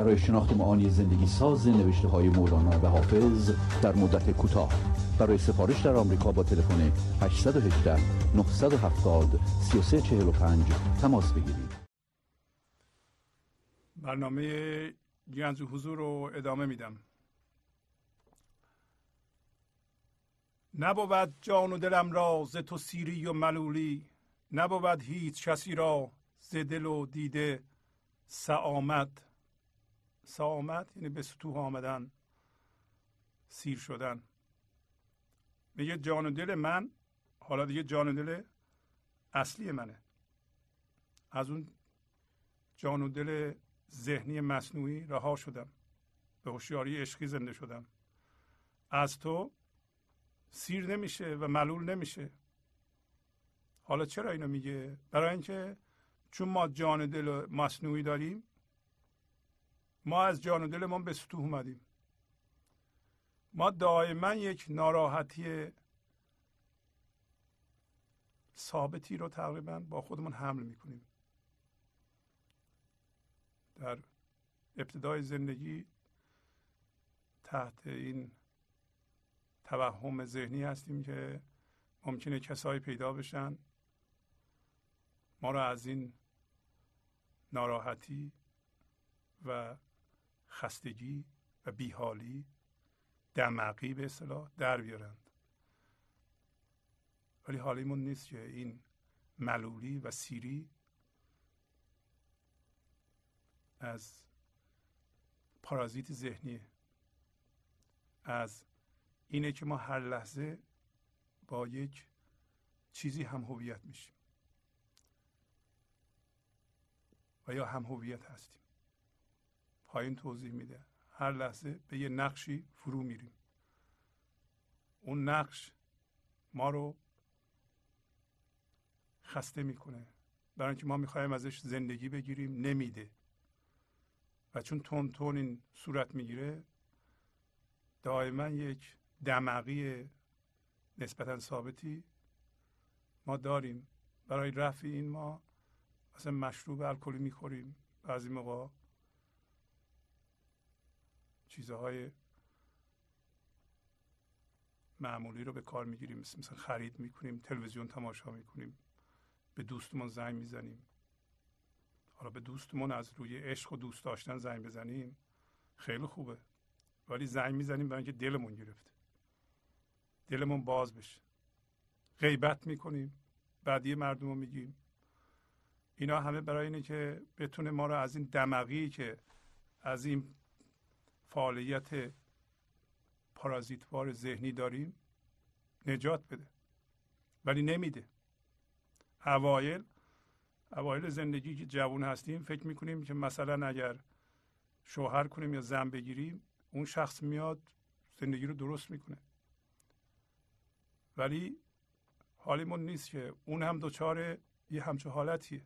برای شناخت معانی زندگی ساز نوشته های مولانا و حافظ در مدت کوتاه. برای سفارش در آمریکا با تلفن 818 970 3345 تماس بگیرید. برنامه گنج حضور رو ادامه میدم. نبود جان و دلم را ز تو سیری و ملولی نبود هیچ کسی را ز دل و دیده سعامت. سعامت یعنی به سطوح آمدن سیر شدن. میگه جان و دل من حالا دیگه جان و دل اصلی منه. از اون جان و دل ذهنی مصنوعی رها شدم. به هوشیاری عشقی زنده شدم. از تو سیر نمیشه و ملول نمیشه. حالا چرا اینو میگه؟ برای اینکه چون ما جان دل مصنوعی داریم ما از جان و دلمون به سطوح اومدیم. ما دائما یک ناراحتی ثابتی رو تقریبا با خودمون حمل می‌کنیم. در ابتدای زندگی تحت این توهم ذهنی هستیم که ممکنه کسایی پیدا بشن ما را از این ناراحتی و خستگی و بیحالی دمقی به اصطلاح در بیارند. ولی حالیمون نیست که این ملولی و سیری از پارازیت ذهنی از اینه که ما هر لحظه با یک چیزی هم هویت میشیم. و یا هم هویت هستیم. پایین توضیح میده. هر لحظه به یه نقشی فرو میریم. اون نقش ما رو خسته می‌کنه. برای اینکه ما می‌خوایم ازش زندگی بگیریم نمیده. و چون تون تون این صورت می‌گیره دائما یک دمقی نسبتا ثابتی ما داریم. برای رفع این ما مثلا مشروب الکلی می‌خوریم. بعضی موقع چیزهای معمولی رو به کار می‌گیریم. مثل, خرید می‌کنیم تلویزیون تماشا می‌کنیم. به دوستمون زنگ می‌زنیم. حالا به دوستمون از روی عشق و دوست داشتن زنگ بزنیم. خیلی خوبه. ولی زنگ می‌زنیم برای اینکه دلمون گرفته دلمون باز بشه. غیبت می‌کنیم. بعدی مردم رو میگیم. اینا همه برای اینه که بتونه ما رو از این دمقی که از این فعالیت پارازیتوار ذهنی داریم نجات بده. ولی نمیده. اوایل اوایل زندگی که جوان هستیم فکر می‌کنیم که مثلا اگر شوهر کنیم یا زن بگیریم اون شخص میاد زندگی رو درست می‌کنه. ولی حالیمون نیست که اون هم دچار یه همچه حالتیه.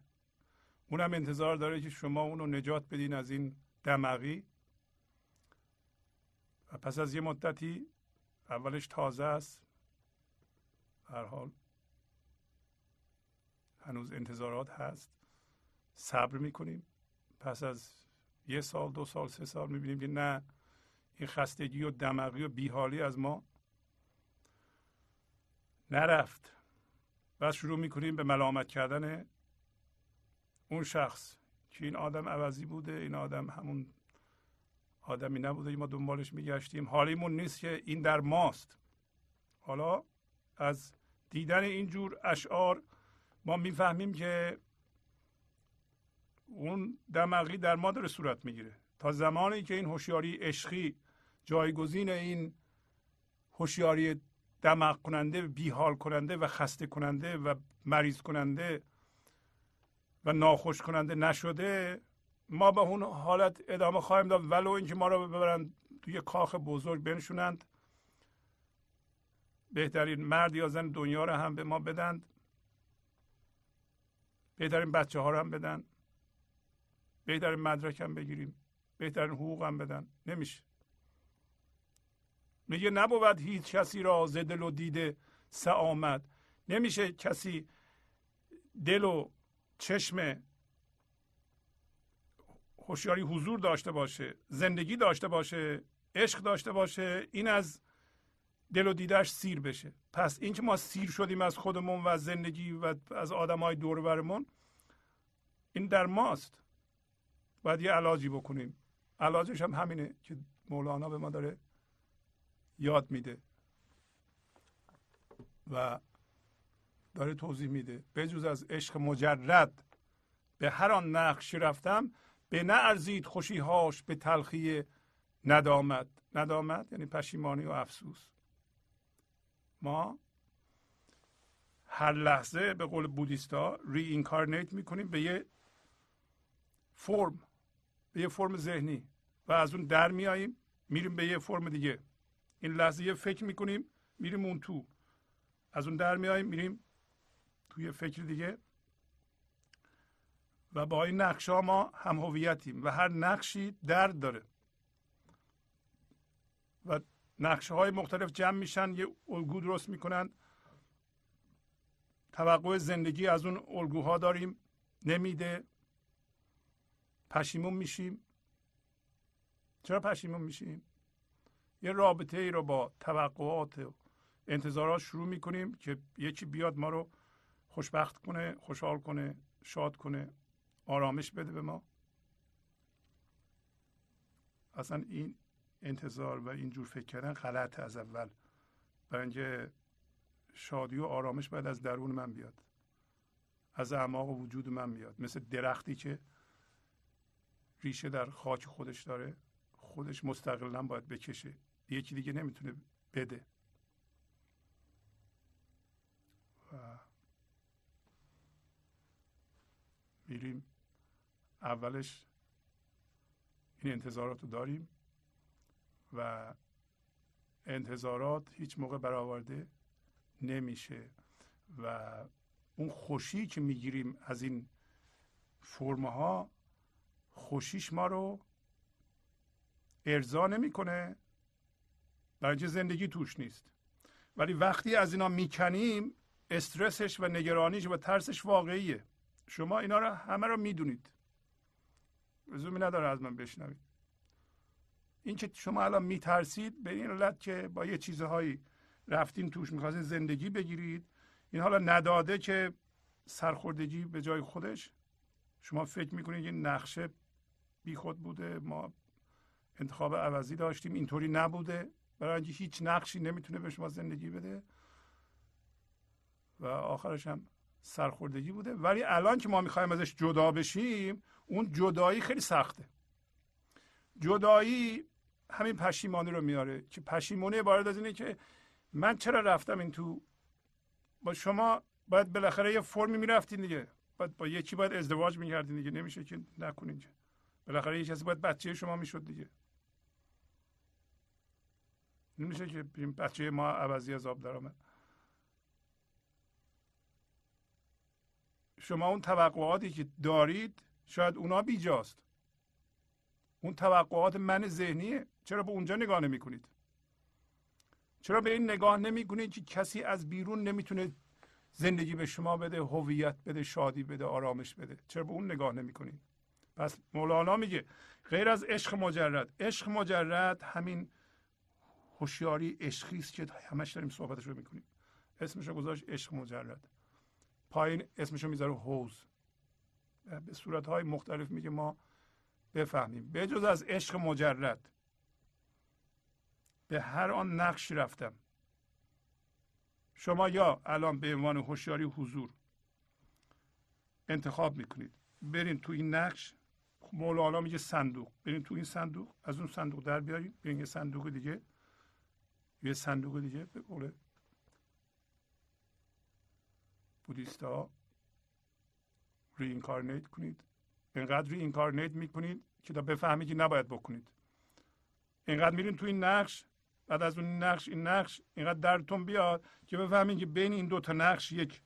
اون هم انتظار داره که شما اون رو نجات بدین از این دمقی پس از یه مدتی اولش تازه است. هر حال هنوز انتظارات هست. صبر می‌کنیم. پس از یه سال دو سال سه سال می‌بینیم که نه این خستگی و دمقی و بیحالی از ما نرفت. و شروع می‌کنیم به ملامت کردن اون شخص که این آدم عوضی بوده این آدم همون آدمی نبوده ما دنبالش میگشتیم. حالیمون نیست که این در ماست. حالا از دیدن اینجور اشعار ما می‌فهمیم که اون دماغی در ما داره صورت می‌گیره. تا زمانی که این هوشیاری عشقی جایگزین این هوشیاری دماغ کننده بیحال کننده و خسته کننده و مریض کننده و ناخوش کننده نشده ما به اون حالت ادامه خواهیم داد ولو اینکه ما رو ببرن توی کاخ بزرگ بنشونند. بهترین مرد یا زن دنیا رو هم به ما بدند. بهترین بچه ها رو هم بدن. بهترین مدرک هم بگیریم. بهترین حقوق هم بدن. نمیشه. میگه نبود هیچ کسی را ز دل و دیده آمد نمیشه کسی دل و چشم هوشیاری حضور داشته باشه زندگی داشته باشه عشق داشته باشه این از دل و دیدهش سیر بشه. پس اینکه ما سیر شدیم از خودمون و زندگی و از آدم های دور برمون این در ماست. باید یه علاجی بکنیم. علاجش هم همینه که مولانا به ما داره یاد میده و داره توضیح میده. بجز از عشق مجرد به هر آن نقش رفتم به نه ارزید خوشیهاش به تلخی ندامت. ندامت یعنی پشیمانی و افسوس. ما هر لحظه به قول بودیستا ری اینکارنیت می‌کنیم به یه فرم به یه فرم ذهنی و از اون در میاییم میریم به یه فرم دیگه. این لحظه یه فکر می‌کنیم میریم اون تو. از اون در میاییم میریم توی فکر دیگه. و با این نقش ها ما هم هویتیم و هر نقشی درد داره. و نقشه های مختلف جمع میشن یه الگو درست می‌کنن. توقع زندگی از اون الگوها داریم. نمیده. پشیمون میشیم. چرا پشیمون میشیم؟ یه رابطه ای رو با توقعات و انتظارات شروع می‌کنیم که یکی بیاد ما رو خوشبخت کنه خوشحال کنه شاد کنه. آرامش بده به ما. اصلا این انتظار و این جور فکر کردن غلط از اول. برای اینکه شادی و آرامش باید از درون من بیاد. از اعماق وجود من بیاد. مثل درختی که ریشه در خاک خودش داره خودش مستقلا باید بکشه. یکی دیگه نمی‌تونه بده. و میریم اولش این انتظارات رو داریم و انتظارات هیچ موقع برآورده نمیشه و اون خوشی که می‌گیریم از این فرمها خوشیش ما رو ارضا نمی‌کنه. برای زندگی توش نیست. ولی وقتی از اینا می‌کنیم استرسش و نگرانیش و ترسش واقعیه. شما اینا رو همه رو می‌دونید. لزومی نداره از من بشنوید. این که شما الان میترسید به این علت که با یه چیزهایی رفتین توش می‌خواستین زندگی بگیرید. این حالا نداده که سرخوردگی به جای خودش. شما فکر می‌کنید یه نقشه بی خود بوده. ما انتخاب عوضی داشتیم. اینطوری نبوده. برای اینکه هیچ نقشی نمی‌تونه به شما زندگی بده. و آخرش هم سرخوردگی بوده. ولی الان که ما می‌خوایم ازش جدا بشیم اون جدایی خیلی سخته. جدایی همین پشیمانی رو میاره که پشیمانی عبارت از اینه که من چرا رفتم این تو؟ با شما باید بالاخره یه فرمی می‌رفتین دیگه. باید با یکی باید ازدواج می‌کردین دیگه. نمیشه که نکنین که. بالاخره یه کسی باید بچه شما می‌شد دیگه. نمیشه که بچه ما عوضی از آب شما اون توقعاتی که دارید شاید اونا بیجاست. اون توقعات من ذهنیه چرا به اونجا نگاه نمی کنید چرا به این نگاه نمی کنید که کسی از بیرون نمی‌تونه زندگی به شما بده هویت بده شادی بده آرامش بده؟ چرا به اون نگاه نمی کنید پس مولانا میگه غیر از عشق مجرد عشق مجرد همین هوشیاری عشقی است که همش داریم صحبتش رو می‌کنیم. اسمش رو گذاشت عشق مجرد. پایین اسمش رو می‌ذاره حوز به صورت های مختلف میگه ما بفهمیم. به جز از عشق مجرد به هر آن نقش رفتم. شما یا الان به عنوان هوشیاری حضور انتخاب می‌کنید. برین تو این نقش مولانا میگه صندوق. برین تو این صندوق از اون صندوق در بیارین. برین یه صندوق دیگه. یه صندوق دیگه به قول بودیستا رینکارنیت کنید. اینقدر رینکارنیت می‌کنید که تا بفهمید که نباید بکنید. اینقدر میرین تو این نقش بعد از اون نقش این نقش اینقدر درتون بیاد که بفهمید که بین این دو تا نقش یک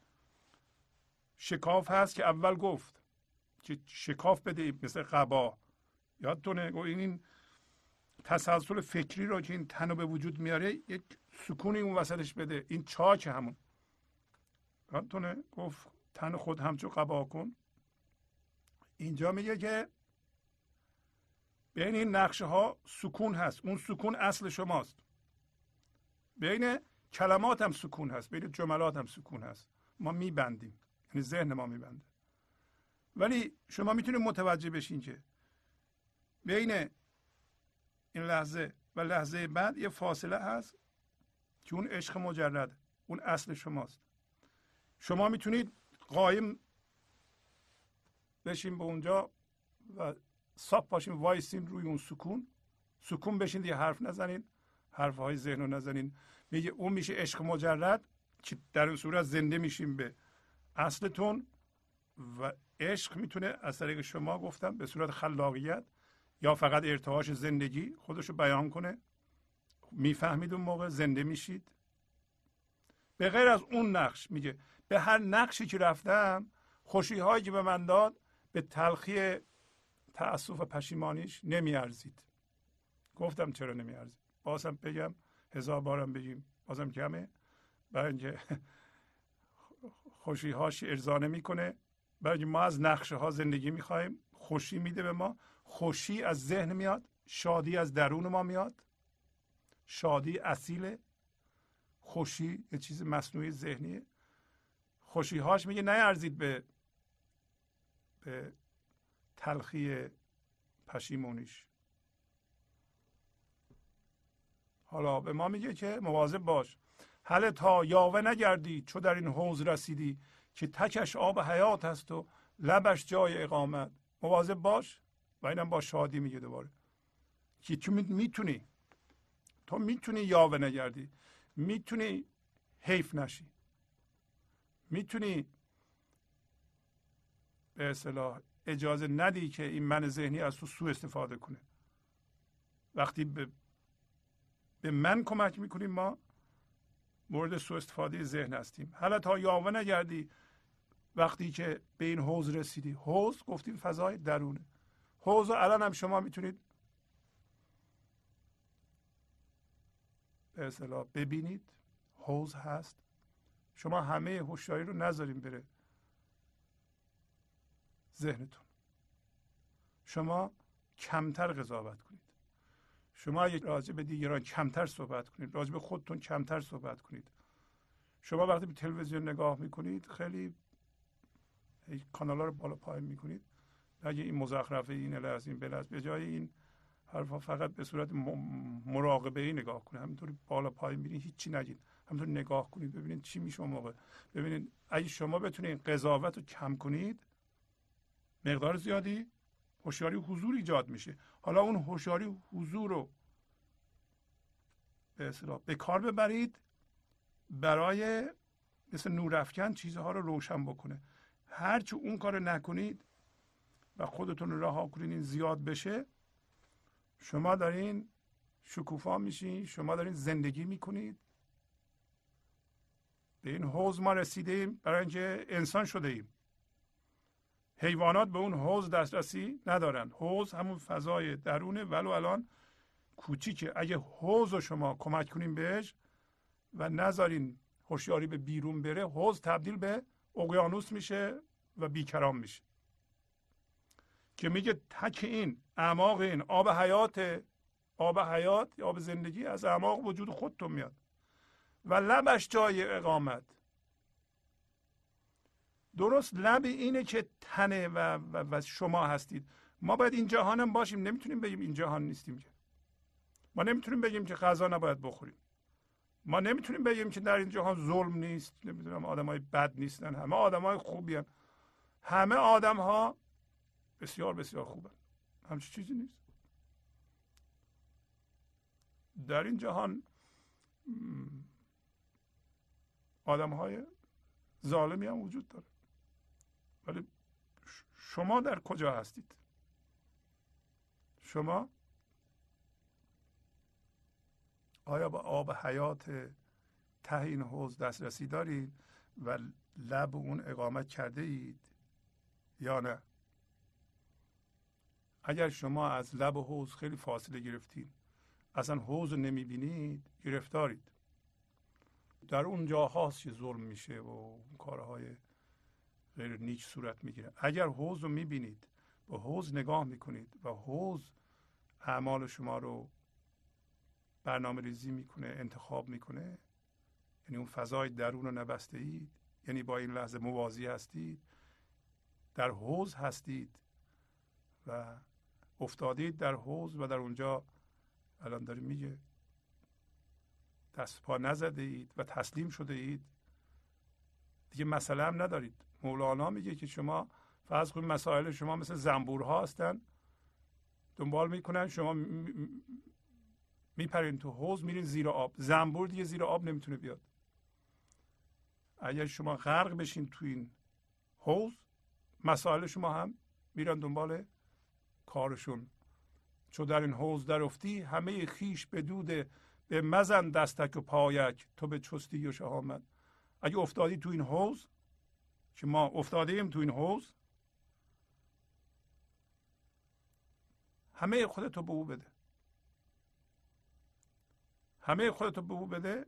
شکاف هست که اول گفت که شکاف بده مثل قبا. یادتونه؟ این این تسلسل فکری رو که این تنو به وجود میاره یک سکونی اون وسطش بده. این چاک همون. یادتونه؟ گفت تن خود همچو قبا کن. اینجا میگه که بین این نقشه ها سکون هست. اون سکون اصل شماست. بین کلمات هم سکون هست. بین جملات هم سکون هست. ما میبندیم. یعنی ذهن ما میبنده. ولی شما می‌تونید متوجه بشین که بین این لحظه و لحظه بعد یه فاصله هست که اون عشق مجرد اون اصل شماست. شما می‌تونید قایم بشین به اونجا و ساب باشین وایسین روی اون سکون. سکون بشین دیگه حرف نزنین حرف های ذهن رو نزنین. میگه اون میشه عشق مجرد که در این صورت زنده میشیم به اصلتون. و عشق می‌تونه از طریق شما گفتم به صورت خلاقیت یا فقط ارتعاش زندگی خودشو بیان کنه. می‌فهمید اون موقع زنده میشید. به غیر از اون نقش میگه به هر نقشی که رفتم خوشی هایی که به من داد به تلخی تأسف و پشیمانیش نمیارزید. گفتم چرا نمیارزید؟ بازم بگم هزار بارم بگیم بازم کمه برای اینکه خوشی هاش ارضا نمی‌کنه. برای ما از نقشه ها زندگی می‌خوایم خوشی میده به ما. خوشی از ذهن میاد شادی از درون ما میاد. شادی اصیله. خوشی یه چیز مصنوعی ذهنیه. خوشی هاش میگه نیارزید به به تلخی پشیمونیش. حالا به ما میگه که مواظب باش. حل تا یاوه نگردی چو در این حوز رسیدی که تکش آب حیات است و لبش جای اقامت. مواظب باش. و اینم با شادی میگه دوباره. که تو می‌تونی تو می‌تونی یاوه نگردی. می‌تونی حیف نشی. می‌تونی به اصطلاح اجازه ندی که این من ذهنی از تو سوء استفاده کنه. وقتی به, به من کمک می‌کنیم ما مورد سوء استفاده ذهن هستیم. حالا تا یاوه نگردی وقتی که به این حوز رسیدی. حوز گفتیم فضای درونه. حوز الان هم شما می‌تونید به اصطلاح ببینید. حوز هست. شما همه هوشیاری رو نذاریم بره ذهنتون. شما کمتر قضاوت کنید. شما اگه راجع به دیگران کمتر صحبت کنید راجع به خودتون کمتر صحبت کنید. شما وقتی به تلویزیون نگاه می‌کنید خیلی کانال ها رو بالا پایین می‌کنید. اگه این مزخرفه این از این بلز به جای این حرفا فقط به صورت مراقبه ای نگاه کنید. همینطوری بالا پایین میرین هیچی نگید همینطور نگاه کنید ببینید چی میشه اون موقع. ببینید اگه شما بتونید قضاوت رو کم کنید مقدار زیادی هوشیاری حضور ایجاد میشه. حالا اون هوشیاری حضور رو به اصطلاح به کار ببرید برای مثل نورافکن چیزها رو روشن بکنه. هرچی اون کار نکنید و خودتون رو رها کنید این زیاد بشه شما دارین شکوفا میشین شما دارین زندگی می‌کنید. به این حوز ما رسیدیم برای اینکه انسان شده ایم حیوانات به اون حوز دسترسی ندارن. حوز همون فضای درونه. ولو الان کوچیکه. اگه حوز رو شما کمک کنیم بهش و نذارین هوشیاری به بیرون بره حوز تبدیل به اقیانوس میشه و بیکرام میشه. که میگه تک این اعماق این آب حیات آب حیات آب زندگی از اعماق وجود خودتون میاد. و لبش جای اقامت. درست لب اینه که تنه و, و, و شما هستید. ما باید این جهان هم باشیم. نمی‌تونیم بگیم این جهان نیستیم که. ما نمی‌تونیم بگیم که غذا نباید بخوریم. ما نمی‌تونیم بگیم که در این جهان ظلم نیست. نمی‌دونم آدم های بد نیستن. همه آدم های خوبی هم. همه آدم ها بسیار بسیار خوبن. همچی چیزی نیست. در این جهان آدم های ظالمی هم وجود داره. ولی شما در کجا هستید؟ شما آیا با آب حیات ته این حوز دسترسی دارید و لب اون اقامت کرده اید یا نه؟ اگر شما از لب حوز خیلی فاصله گرفتید اصلا حوز رو نمی‌بینید گرفتارید. در اون جاهاست که ظلم میشه و کارهای غیر نیک صورت می‌گیره. اگر حوز رو می‌بینید با حوز نگاه می‌کنید و حوز اعمال شما رو برنامه ریزی می‌کنه انتخاب می‌کنه یعنی اون فضای درون رو نبسته اید یعنی با این لحظه موازی هستید در حوز هستید و افتادید در حوز و در اونجا الان داره میگه دست پا نزده اید و تسلیم شده اید؟ دیگه مسئله هم ندارید. مولانا میگه که شما فرض کنید مسائل شما مثل زنبورها هستن. دنبال می‌کنن شما میپرین تو حوز میرین زیر آب. زنبور دیگه زیر آب نمی‌تونه بیاد. اگر شما غرق بشین تو این حوز مسائل شما هم میرن دنبال کارشون. چون در این حوز در افتی همه خیش به دوده به مزن دستک و پایک تو به چستی و شهامت. اگه افتادی تو این حوز که ما افتاده ایم تو این حوز همه خودتو به او بده. همه خودتو به او بده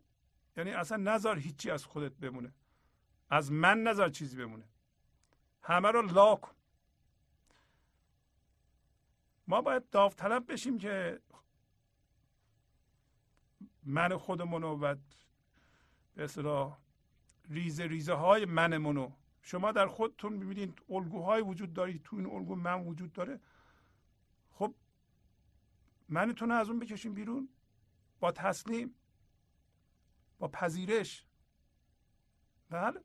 یعنی اصلا نظر هیچی از خودت بمونه. از من نظر چیزی بمونه. همه رو لا کن. ما باید داوطلب بشیم که من خودمونو و به اصطلاح ریزه ریزه های منمونو شما در خودتون می‌بینید الگوهای وجود دارید تو این الگو من وجود داره. خب منتون از اون بکشیم بیرون با تسلیم با پذیرش. بله؟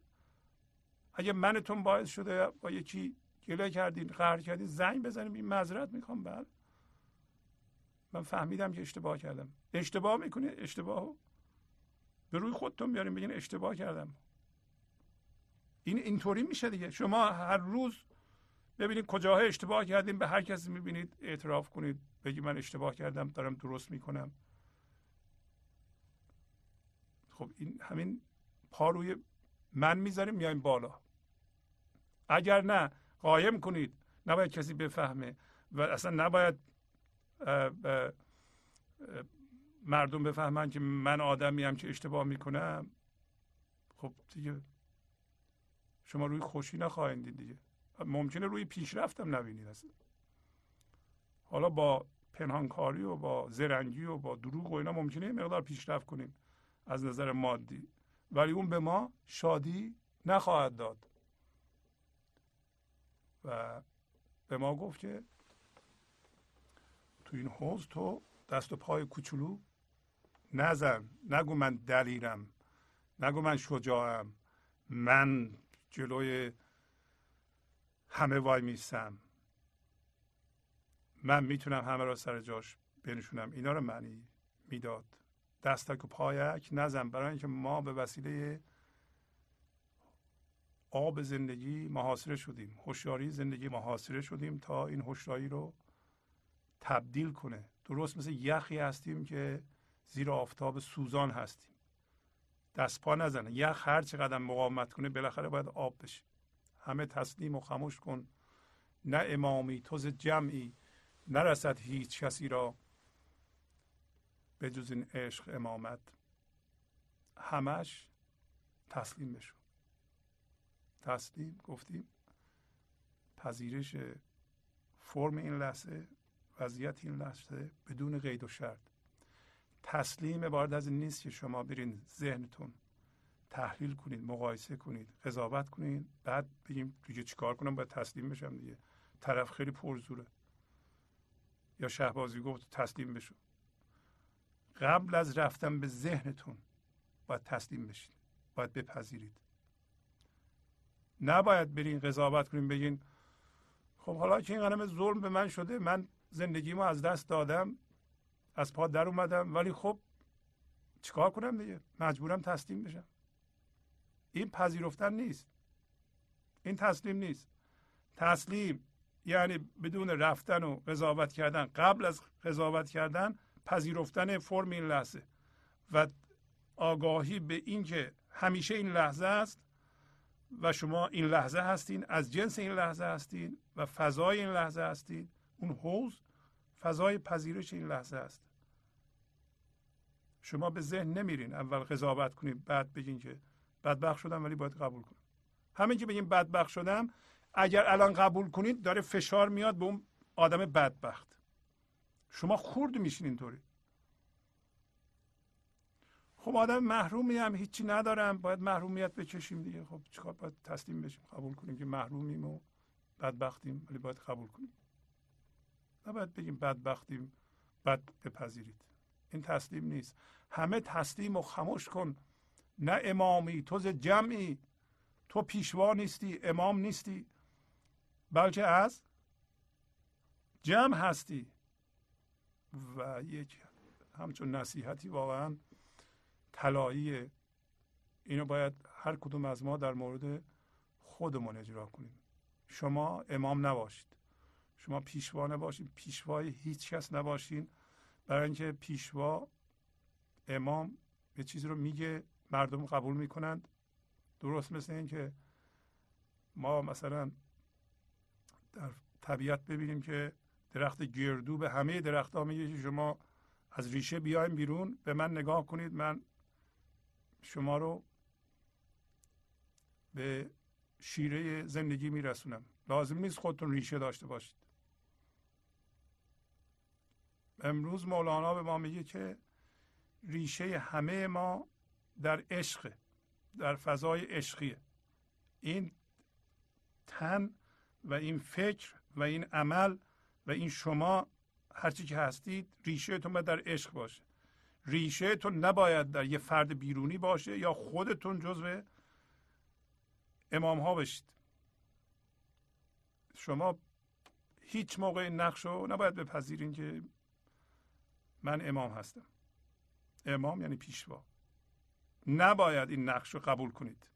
اگه منتون باعث شده با یکی گله کردین قهر کردین زنگ بزنیم این معذرت می‌خوام. بله. من فهمیدم که اشتباه کردم. اشتباه می‌کنید اشتباه به روی خودتون بیاریم بگین اشتباه کردم. این اینطوری میشه دیگه. شما هر روز ببینید کجاها اشتباه کردیم به هر کسی می‌بینید اعتراف کنید. بگی من اشتباه کردم دارم درست می‌کنم. خب این همین پا روی من می‌ذاریم میایم بالا. اگر نه قایم کنید. نباید کسی بفهمه و اصلا نباید مردم بفهمن که من آدمی هم که اشتباه می‌کنم. خب دیگه شما روی خوشی نخواهید دید دیگه. ممکنه روی پیشرفتم نبینید اصلا. حالا با پنهانکاری و با زرنگی و با دروغ و اینا ممکنه مقدار پیشرفت کنیم از نظر مادی. ولی اون به ما شادی نخواهد داد. و به ما گفت که این حوز تو دست و پای کوچولو نزن. نگو من دلیرم. نگو من شجاعم. من جلوی همه وای میستم. من می‌تونم همه را سر جاش بنشونم. اینا رو معنی می‌داد. دستک و پایک نزن. برای اینکه ما به وسیله آب زندگی محاصره شدیم. هوشیاری زندگی محاصره شدیم تا این هوشیاری رو تبدیل کنه. درست مثل یخی هستیم که زیر آفتاب سوزان هستیم. دست پا نزنه. یخ هر چقدر مقاومت کنه بالاخره باید آب بشه. همه تسلیم و خموش کن. نه امامی توز جمعی. نرسد هیچ کسی را به جز این عشق امامت. همش تسلیم بشو. تسلیم گفتیم پذیرش فرم این لحظه. وضعیت این لحظه بدون قید و شرط. تسلیم عبارت از این نیست که شما برین ذهنتون تحلیل کنید مقایسه کنید قضاوت کنید بعد بگیم دیگه چیکار کنم؟ باید تسلیم بشم دیگه. طرف خیلی پرزوره. یا شهبازی گفت تسلیم بشو. قبل از رفتن به ذهنتون باید تسلیم بشید باید بپذیرید. نباید برین قضاوت کنیم بگین خب حالا که این قدم ظلم به من شده من زندگیمو از دست دادم از پا در اومدم. ولی خب چیکار کنم دیگه؟ مجبورم تسلیم بشم. این پذیرفتن نیست. این تسلیم نیست. تسلیم یعنی بدون رفتن و قضاوت کردن. قبل از قضاوت کردن پذیرفتن فرم این لحظه. و آگاهی به اینکه همیشه این لحظه است و شما این لحظه هستین از جنس این لحظه هستین و فضای این لحظه هستین. اون حوز فضای پذیرش این لحظه است. شما به ذهن نمیرین اول قضاوت کنید بعد بگین که بدبخت شدم ولی باید قبول کنم. همین که بگیم بدبخت شدم اگر الان قبول کنید داره فشار میاد به اون آدم بدبخت. شما خورد میشین اینطوری. خب آدم محرومی هم هیچی ندارم باید محرومیت بکشیم دیگه. خب چیکار باید تسلیم بشیم؟ قبول کنیم که محرومیم و بدبختیم ولی باید قبول کنیم. نباید بگیم بدبختیم بد بپذیرید. این تسلیم نیست. همه تسلیم و خموش کن. نه امامی تو جمعی. تو پیشوا نیستی امام نیستی. بلکه از جمع هستی. و یک همچون نصیحتی واقعا طلایی. اینو باید هر کدوم از ما در مورد خودمون اجرا کنیم. شما امام نباشید. شما پیشوا نباشید پیشوای هیچ کس نباشین. برای اینکه پیشوا امام یه چیزی رو میگه مردم قبول می‌کنند. درست مثل اینکه ما مثلا در طبیعت ببینیم که درخت گردو به همه درختها میگه شما از ریشه بیایم بیرون. به من نگاه کنید. من شما رو به شیره زندگی میرسونم. لازم نیست خودتون ریشه داشته باشید. امروز مولانا به ما میگه که ریشه همه ما در عشق در فضای عشقیه. این تن و این فکر و این عمل و این شما هرچی که هستید ریشهتون باید در عشق باشه. ریشهتون نباید در یه فرد بیرونی باشه یا خودتون جزو امام ها بشید. شما هیچ موقع این نقش رو نباید بپذیرین که من امام هستم. امام یعنی پیشوا. نباید این نقش رو قبول کنید.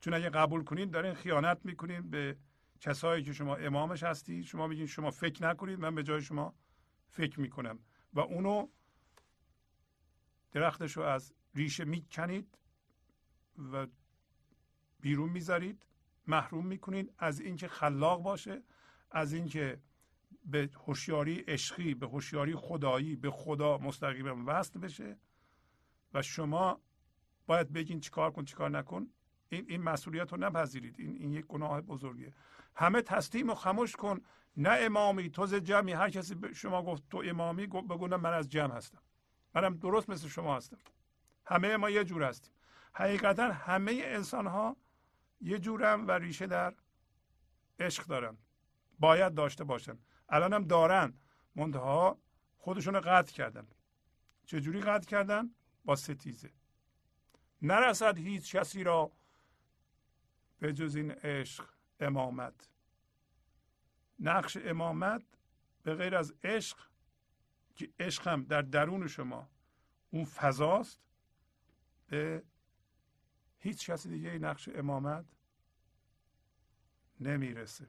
چون اگه قبول کنید دارین خیانت می‌کنید به کسایی که شما امامش هستید شما میگین شما فکر نکنید من به جای شما فکر می‌کنم. و اونو درختش رو از ریشه می‌کنید و بیرون می‌ذارید محروم می‌کنید. از اینکه خلاق باشه از اینکه به هوشیاری عشقی به هوشیاری خدایی به خدا مستقیما وصل بشه. و شما باید بگین چیکار کن چیکار نکن. این این مسئولیت رو نپذیرید. این این یک گناه بزرگه همه تسلیم و خموش کن. نه امامی تو ز جمعی. هر کسی به شما گفت تو امامی بگو من از جمع هستم. منم درست مثل شما هستم. همه ما یه جور هستیم. حقیقتا همه انسان ها یه جورم و ریشه در عشق دارن. باید داشته باشن. الان هم دارن. منتها خودشون رو قطع کردن. چجوری قطع کردن؟ با ستیزه. نرسد هیچ کسی را به جز این عشق امامت. نقش امامت به غیر از عشق که عشق هم در درون شما اون فضاست. به هیچ کسی دیگه نقش امامت نمی‌رسه.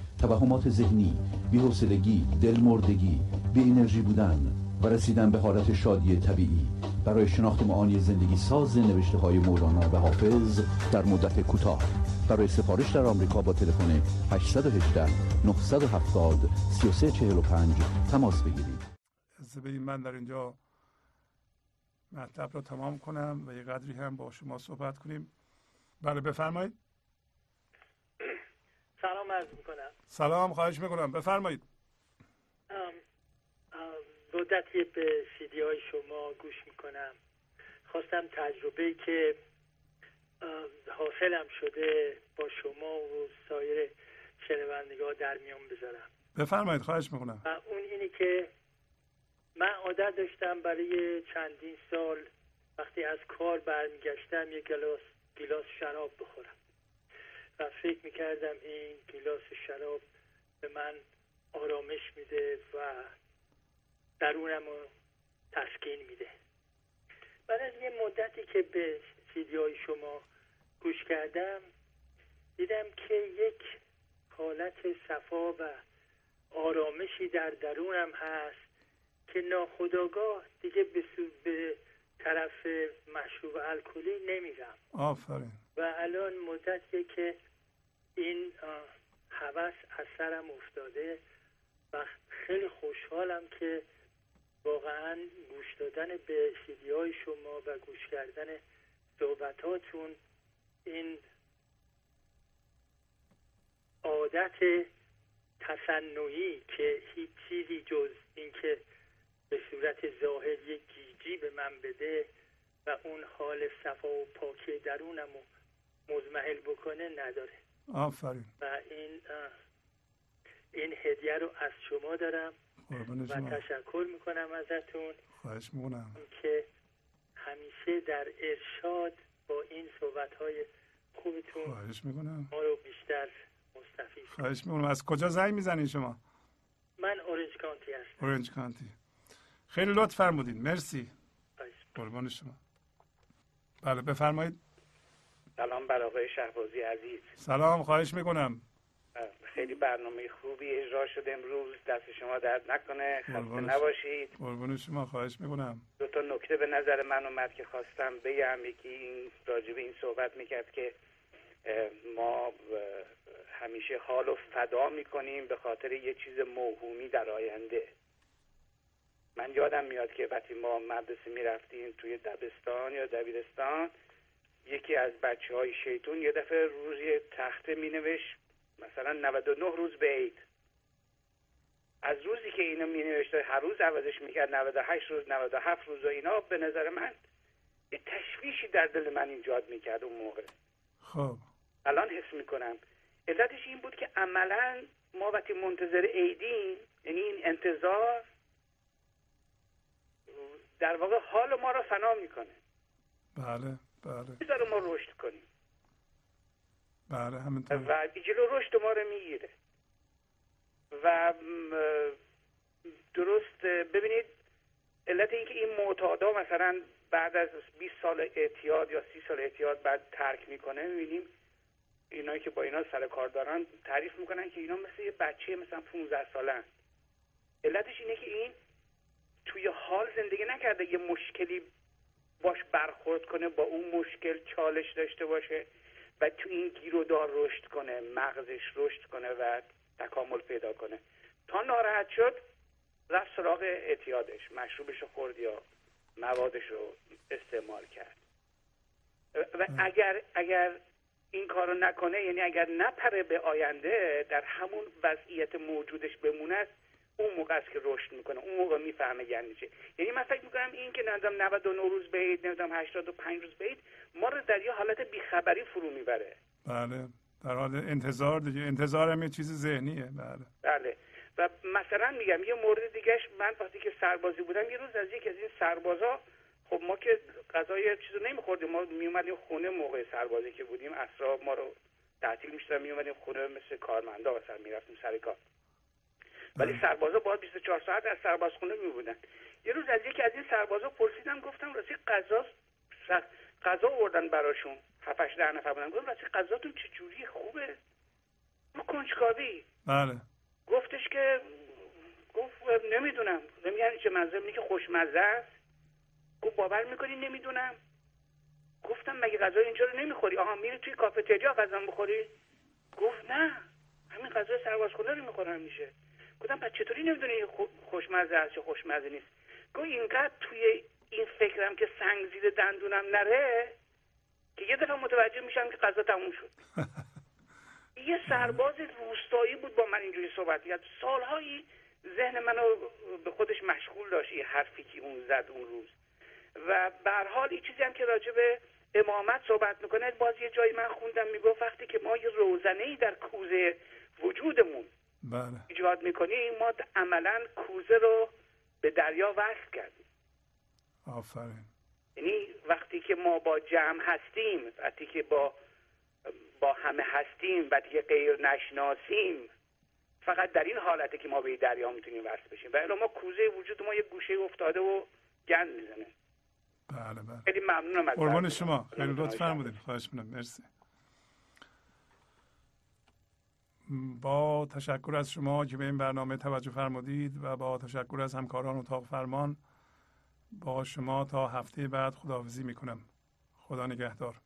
توهمات ذهنی بی‌حوصلگی دلمردگی بی انرژی بودن و رسیدن به حالت شادی طبیعی برای شناخت معانی زندگی ساز نوشته های مولانا و حافظ در مدت کوتاه. برای سفارش در آمریکا با تلفن 818 970 3345 تماس بگیرید. ببین من در اینجا مطلب را تمام کنم و یه قدری هم با شما صحبت کنیم. بله بفرمایید. سلام عرض می‌کنم. سلام خواهش می‌کنم. بفرمایید. مدتی به سیدی های شما گوش می‌کنم. خواستم تجربه که حاصلم شده با شما و سایر شنوندگاه در میان بذارم. بفرمایید خواهش می‌کنم. و اون اینی که من عادت داشتم برای چندین سال وقتی از کار برمیگشتم یک گلاس گلاس شراب بخورم. و فکر می‌کردم. این گلاس شراب به من آرامش میده و درونم رو تسکین میده. بعد از یه مدتی که به سیدی های شما گوش کردم دیدم که یک حالت صفا و آرامشی در درونم هست که ناخداگاه دیگه به, به طرف مشروب الکلی نمیرم. آفرین. و الان مدتیه که این هوس از سرم افتاده و خیلی خوشحالم که واقعا گوش دادن به سیدی های شما و گوش کردن صحبتاتون این عادت تصنعی که هیچ چیزی جز اینکه به صورت ظاهر یک گیجی به من بده و اون حال صفا و پاکی درونم رو مزمحل بکنه نداره. آفرین. و این این هدیه رو از شما دارم و تشکر می‌کنم ازتون. خواهش می‌کنم که همیشه در ارشاد با این صحبت های خوبتون خواهش می‌کنم. ما رو بیشتر مستفید خواهش می‌کنم از کجا زنگ می‌زنید شما؟ من اورنج کانتی هستم. اورنج کانتی. خیلی لطف فرمودین. مرسی. قربان شما. بله بفرمایید. سلام بر آقای شهبازی عزیز. سلام خواهش می‌کنم. خیلی برنامه خوبی اجرا شد امروز. دست شما درد نکنه خسته نباشید. قربون شما خواهش می‌کنم. دو تا نکته به نظر من اومد که خواستم بگم. یکی این راجب این صحبت می‌کرد که ما همیشه حال و فدا می‌کنیم به خاطر یه چیز موهومی در آینده. من یادم میاد که وقتی ما مدرسه می‌رفتیم توی دبستان یا دبیرستان یکی از بچه های شیطون یه دفعه روزی تخته می نوشت مثلا 99 روز به عید. از روزی که اینو می نوشته هر روز عوضش می‌کرد 98 روز 97 روز و اینا به نظر من یه تشویشی در دل من ایجاد می‌کرد اون موقع. خب. الان حس می‌کنم. علتش این بود که عملا ما وقتی منتظر عیدیم یعنی این انتظار در واقع حال ما را فنا می‌کنه. بله. بله. می‌ذاره ما رشد کنیم. بله همینطور و جلو رشد ما رو می‌گیره. و درست ببینید علت اینکه این معتادا مثلا بعد از 20 سال اعتیاد یا 30 سال اعتیاد بعد ترک می‌کنه می‌بینیم اینایی که با اینا سر کار دارن تعریف می‌کنن که اینا مثل یه بچه مثلا 15 ساله علتش اینه که این توی حال زندگی نکرده یه مشکلی باش برخورد کنه با اون مشکل چالش داشته باشه و تو این گیرودار رشد کنه مغزش رشد کنه و تکامل پیدا کنه. تا ناراحت شد رفت سراغ اعتیادش مشروبش خورد یا موادش رو استعمال کرد. و اگر اگر این کارو نکنه یعنی اگر نپره به آینده در همون وضعیت موجودش بمونه اون موقع است که رشد می‌کنه. اون موقع می‌فهمه یعنی چه یعنی من فکر می‌کنم این که نمی‌دونم 99 روز بهید نمی‌دونم 85 روز بهید ما رو در یه حالت بیخبری فرو می‌بره. بله. در حال انتظار دیگه. انتظار هم یه چیز ذهنیه. بله. بله. و مثلا میگم یه مورد دیگهش من وقتی که سربازی بودم یه روز از یکی از این سربازا خب ما که غذای چیزو نمیخوردیم. ما میومدیم خونه موقع سربازی که بودیم. اسرا ما رو تعطیل می‌شدن میومدیم خونه مثل کارمندا مثلا می‌رفتیم سر کار. ولی. سربازا باید 24 ساعت از سربازخونه می بودن یه روز از یکی از این سربازا پرسیدم گفتم راستی غذا غذا آوردن براشون. هفتش ده نفر بودن. گفتم راستی غذاتون چه خوبه؟ رو کنجکاوی. بله. گفتش که گفت نمی‌دونم. نمی‌دونم چه منظر که خوشمزه است. گفت باور می‌کنی؟ نمی‌دونم. گفتم مگه غذا اینجا رو نمی‌خوری؟ آها میری توی کافتریا غذا بخوری گفت نه. همین غذا سربازخونه رو می‌خورم میشه گفتم پس چطوری نمی‌دونی خوشمزه است یا خوشمزه نیست؟ گفت اینقدر توی این فکرم که سنگ زیر دندونم نره که یه دفعه متوجه میشم که غذا تموم شد. یه سرباز روستایی بود با من اینجوری صحبت کرد سالهایی ذهن منو به خودش مشغول داشت این حرفی که اون زد اون روز. و به حال این چیزی هم که راجع به امامت صحبت می‌کنه باز یه جایی من خوندم می‌گفت وقتی که ما یه روزنه ای در کوزه وجودمون بله. ایجاد می‌کنیم ما عملا کوزه رو به دریا وصل کردیم. آفرین. یعنی وقتی که ما با جمع هستیم وقتی که با با همه هستیم وقتی که غیر نشناسیم فقط در این حالته که ما به دریا می‌تونیم وصل بشیم. و ما کوزه وجود ما یه گوشه افتاده و گند می‌زنه. بله بله. خیلی ممنونم از قربان شما. خیلی لطف فرمودید خواهش می‌کنم. مرسی. با تشکر از شما که به این برنامه توجه فرمودید و با تشکر از همکاران اتاق فرمان با شما تا هفته بعد خداحافظی می‌کنم. خدا نگهدار.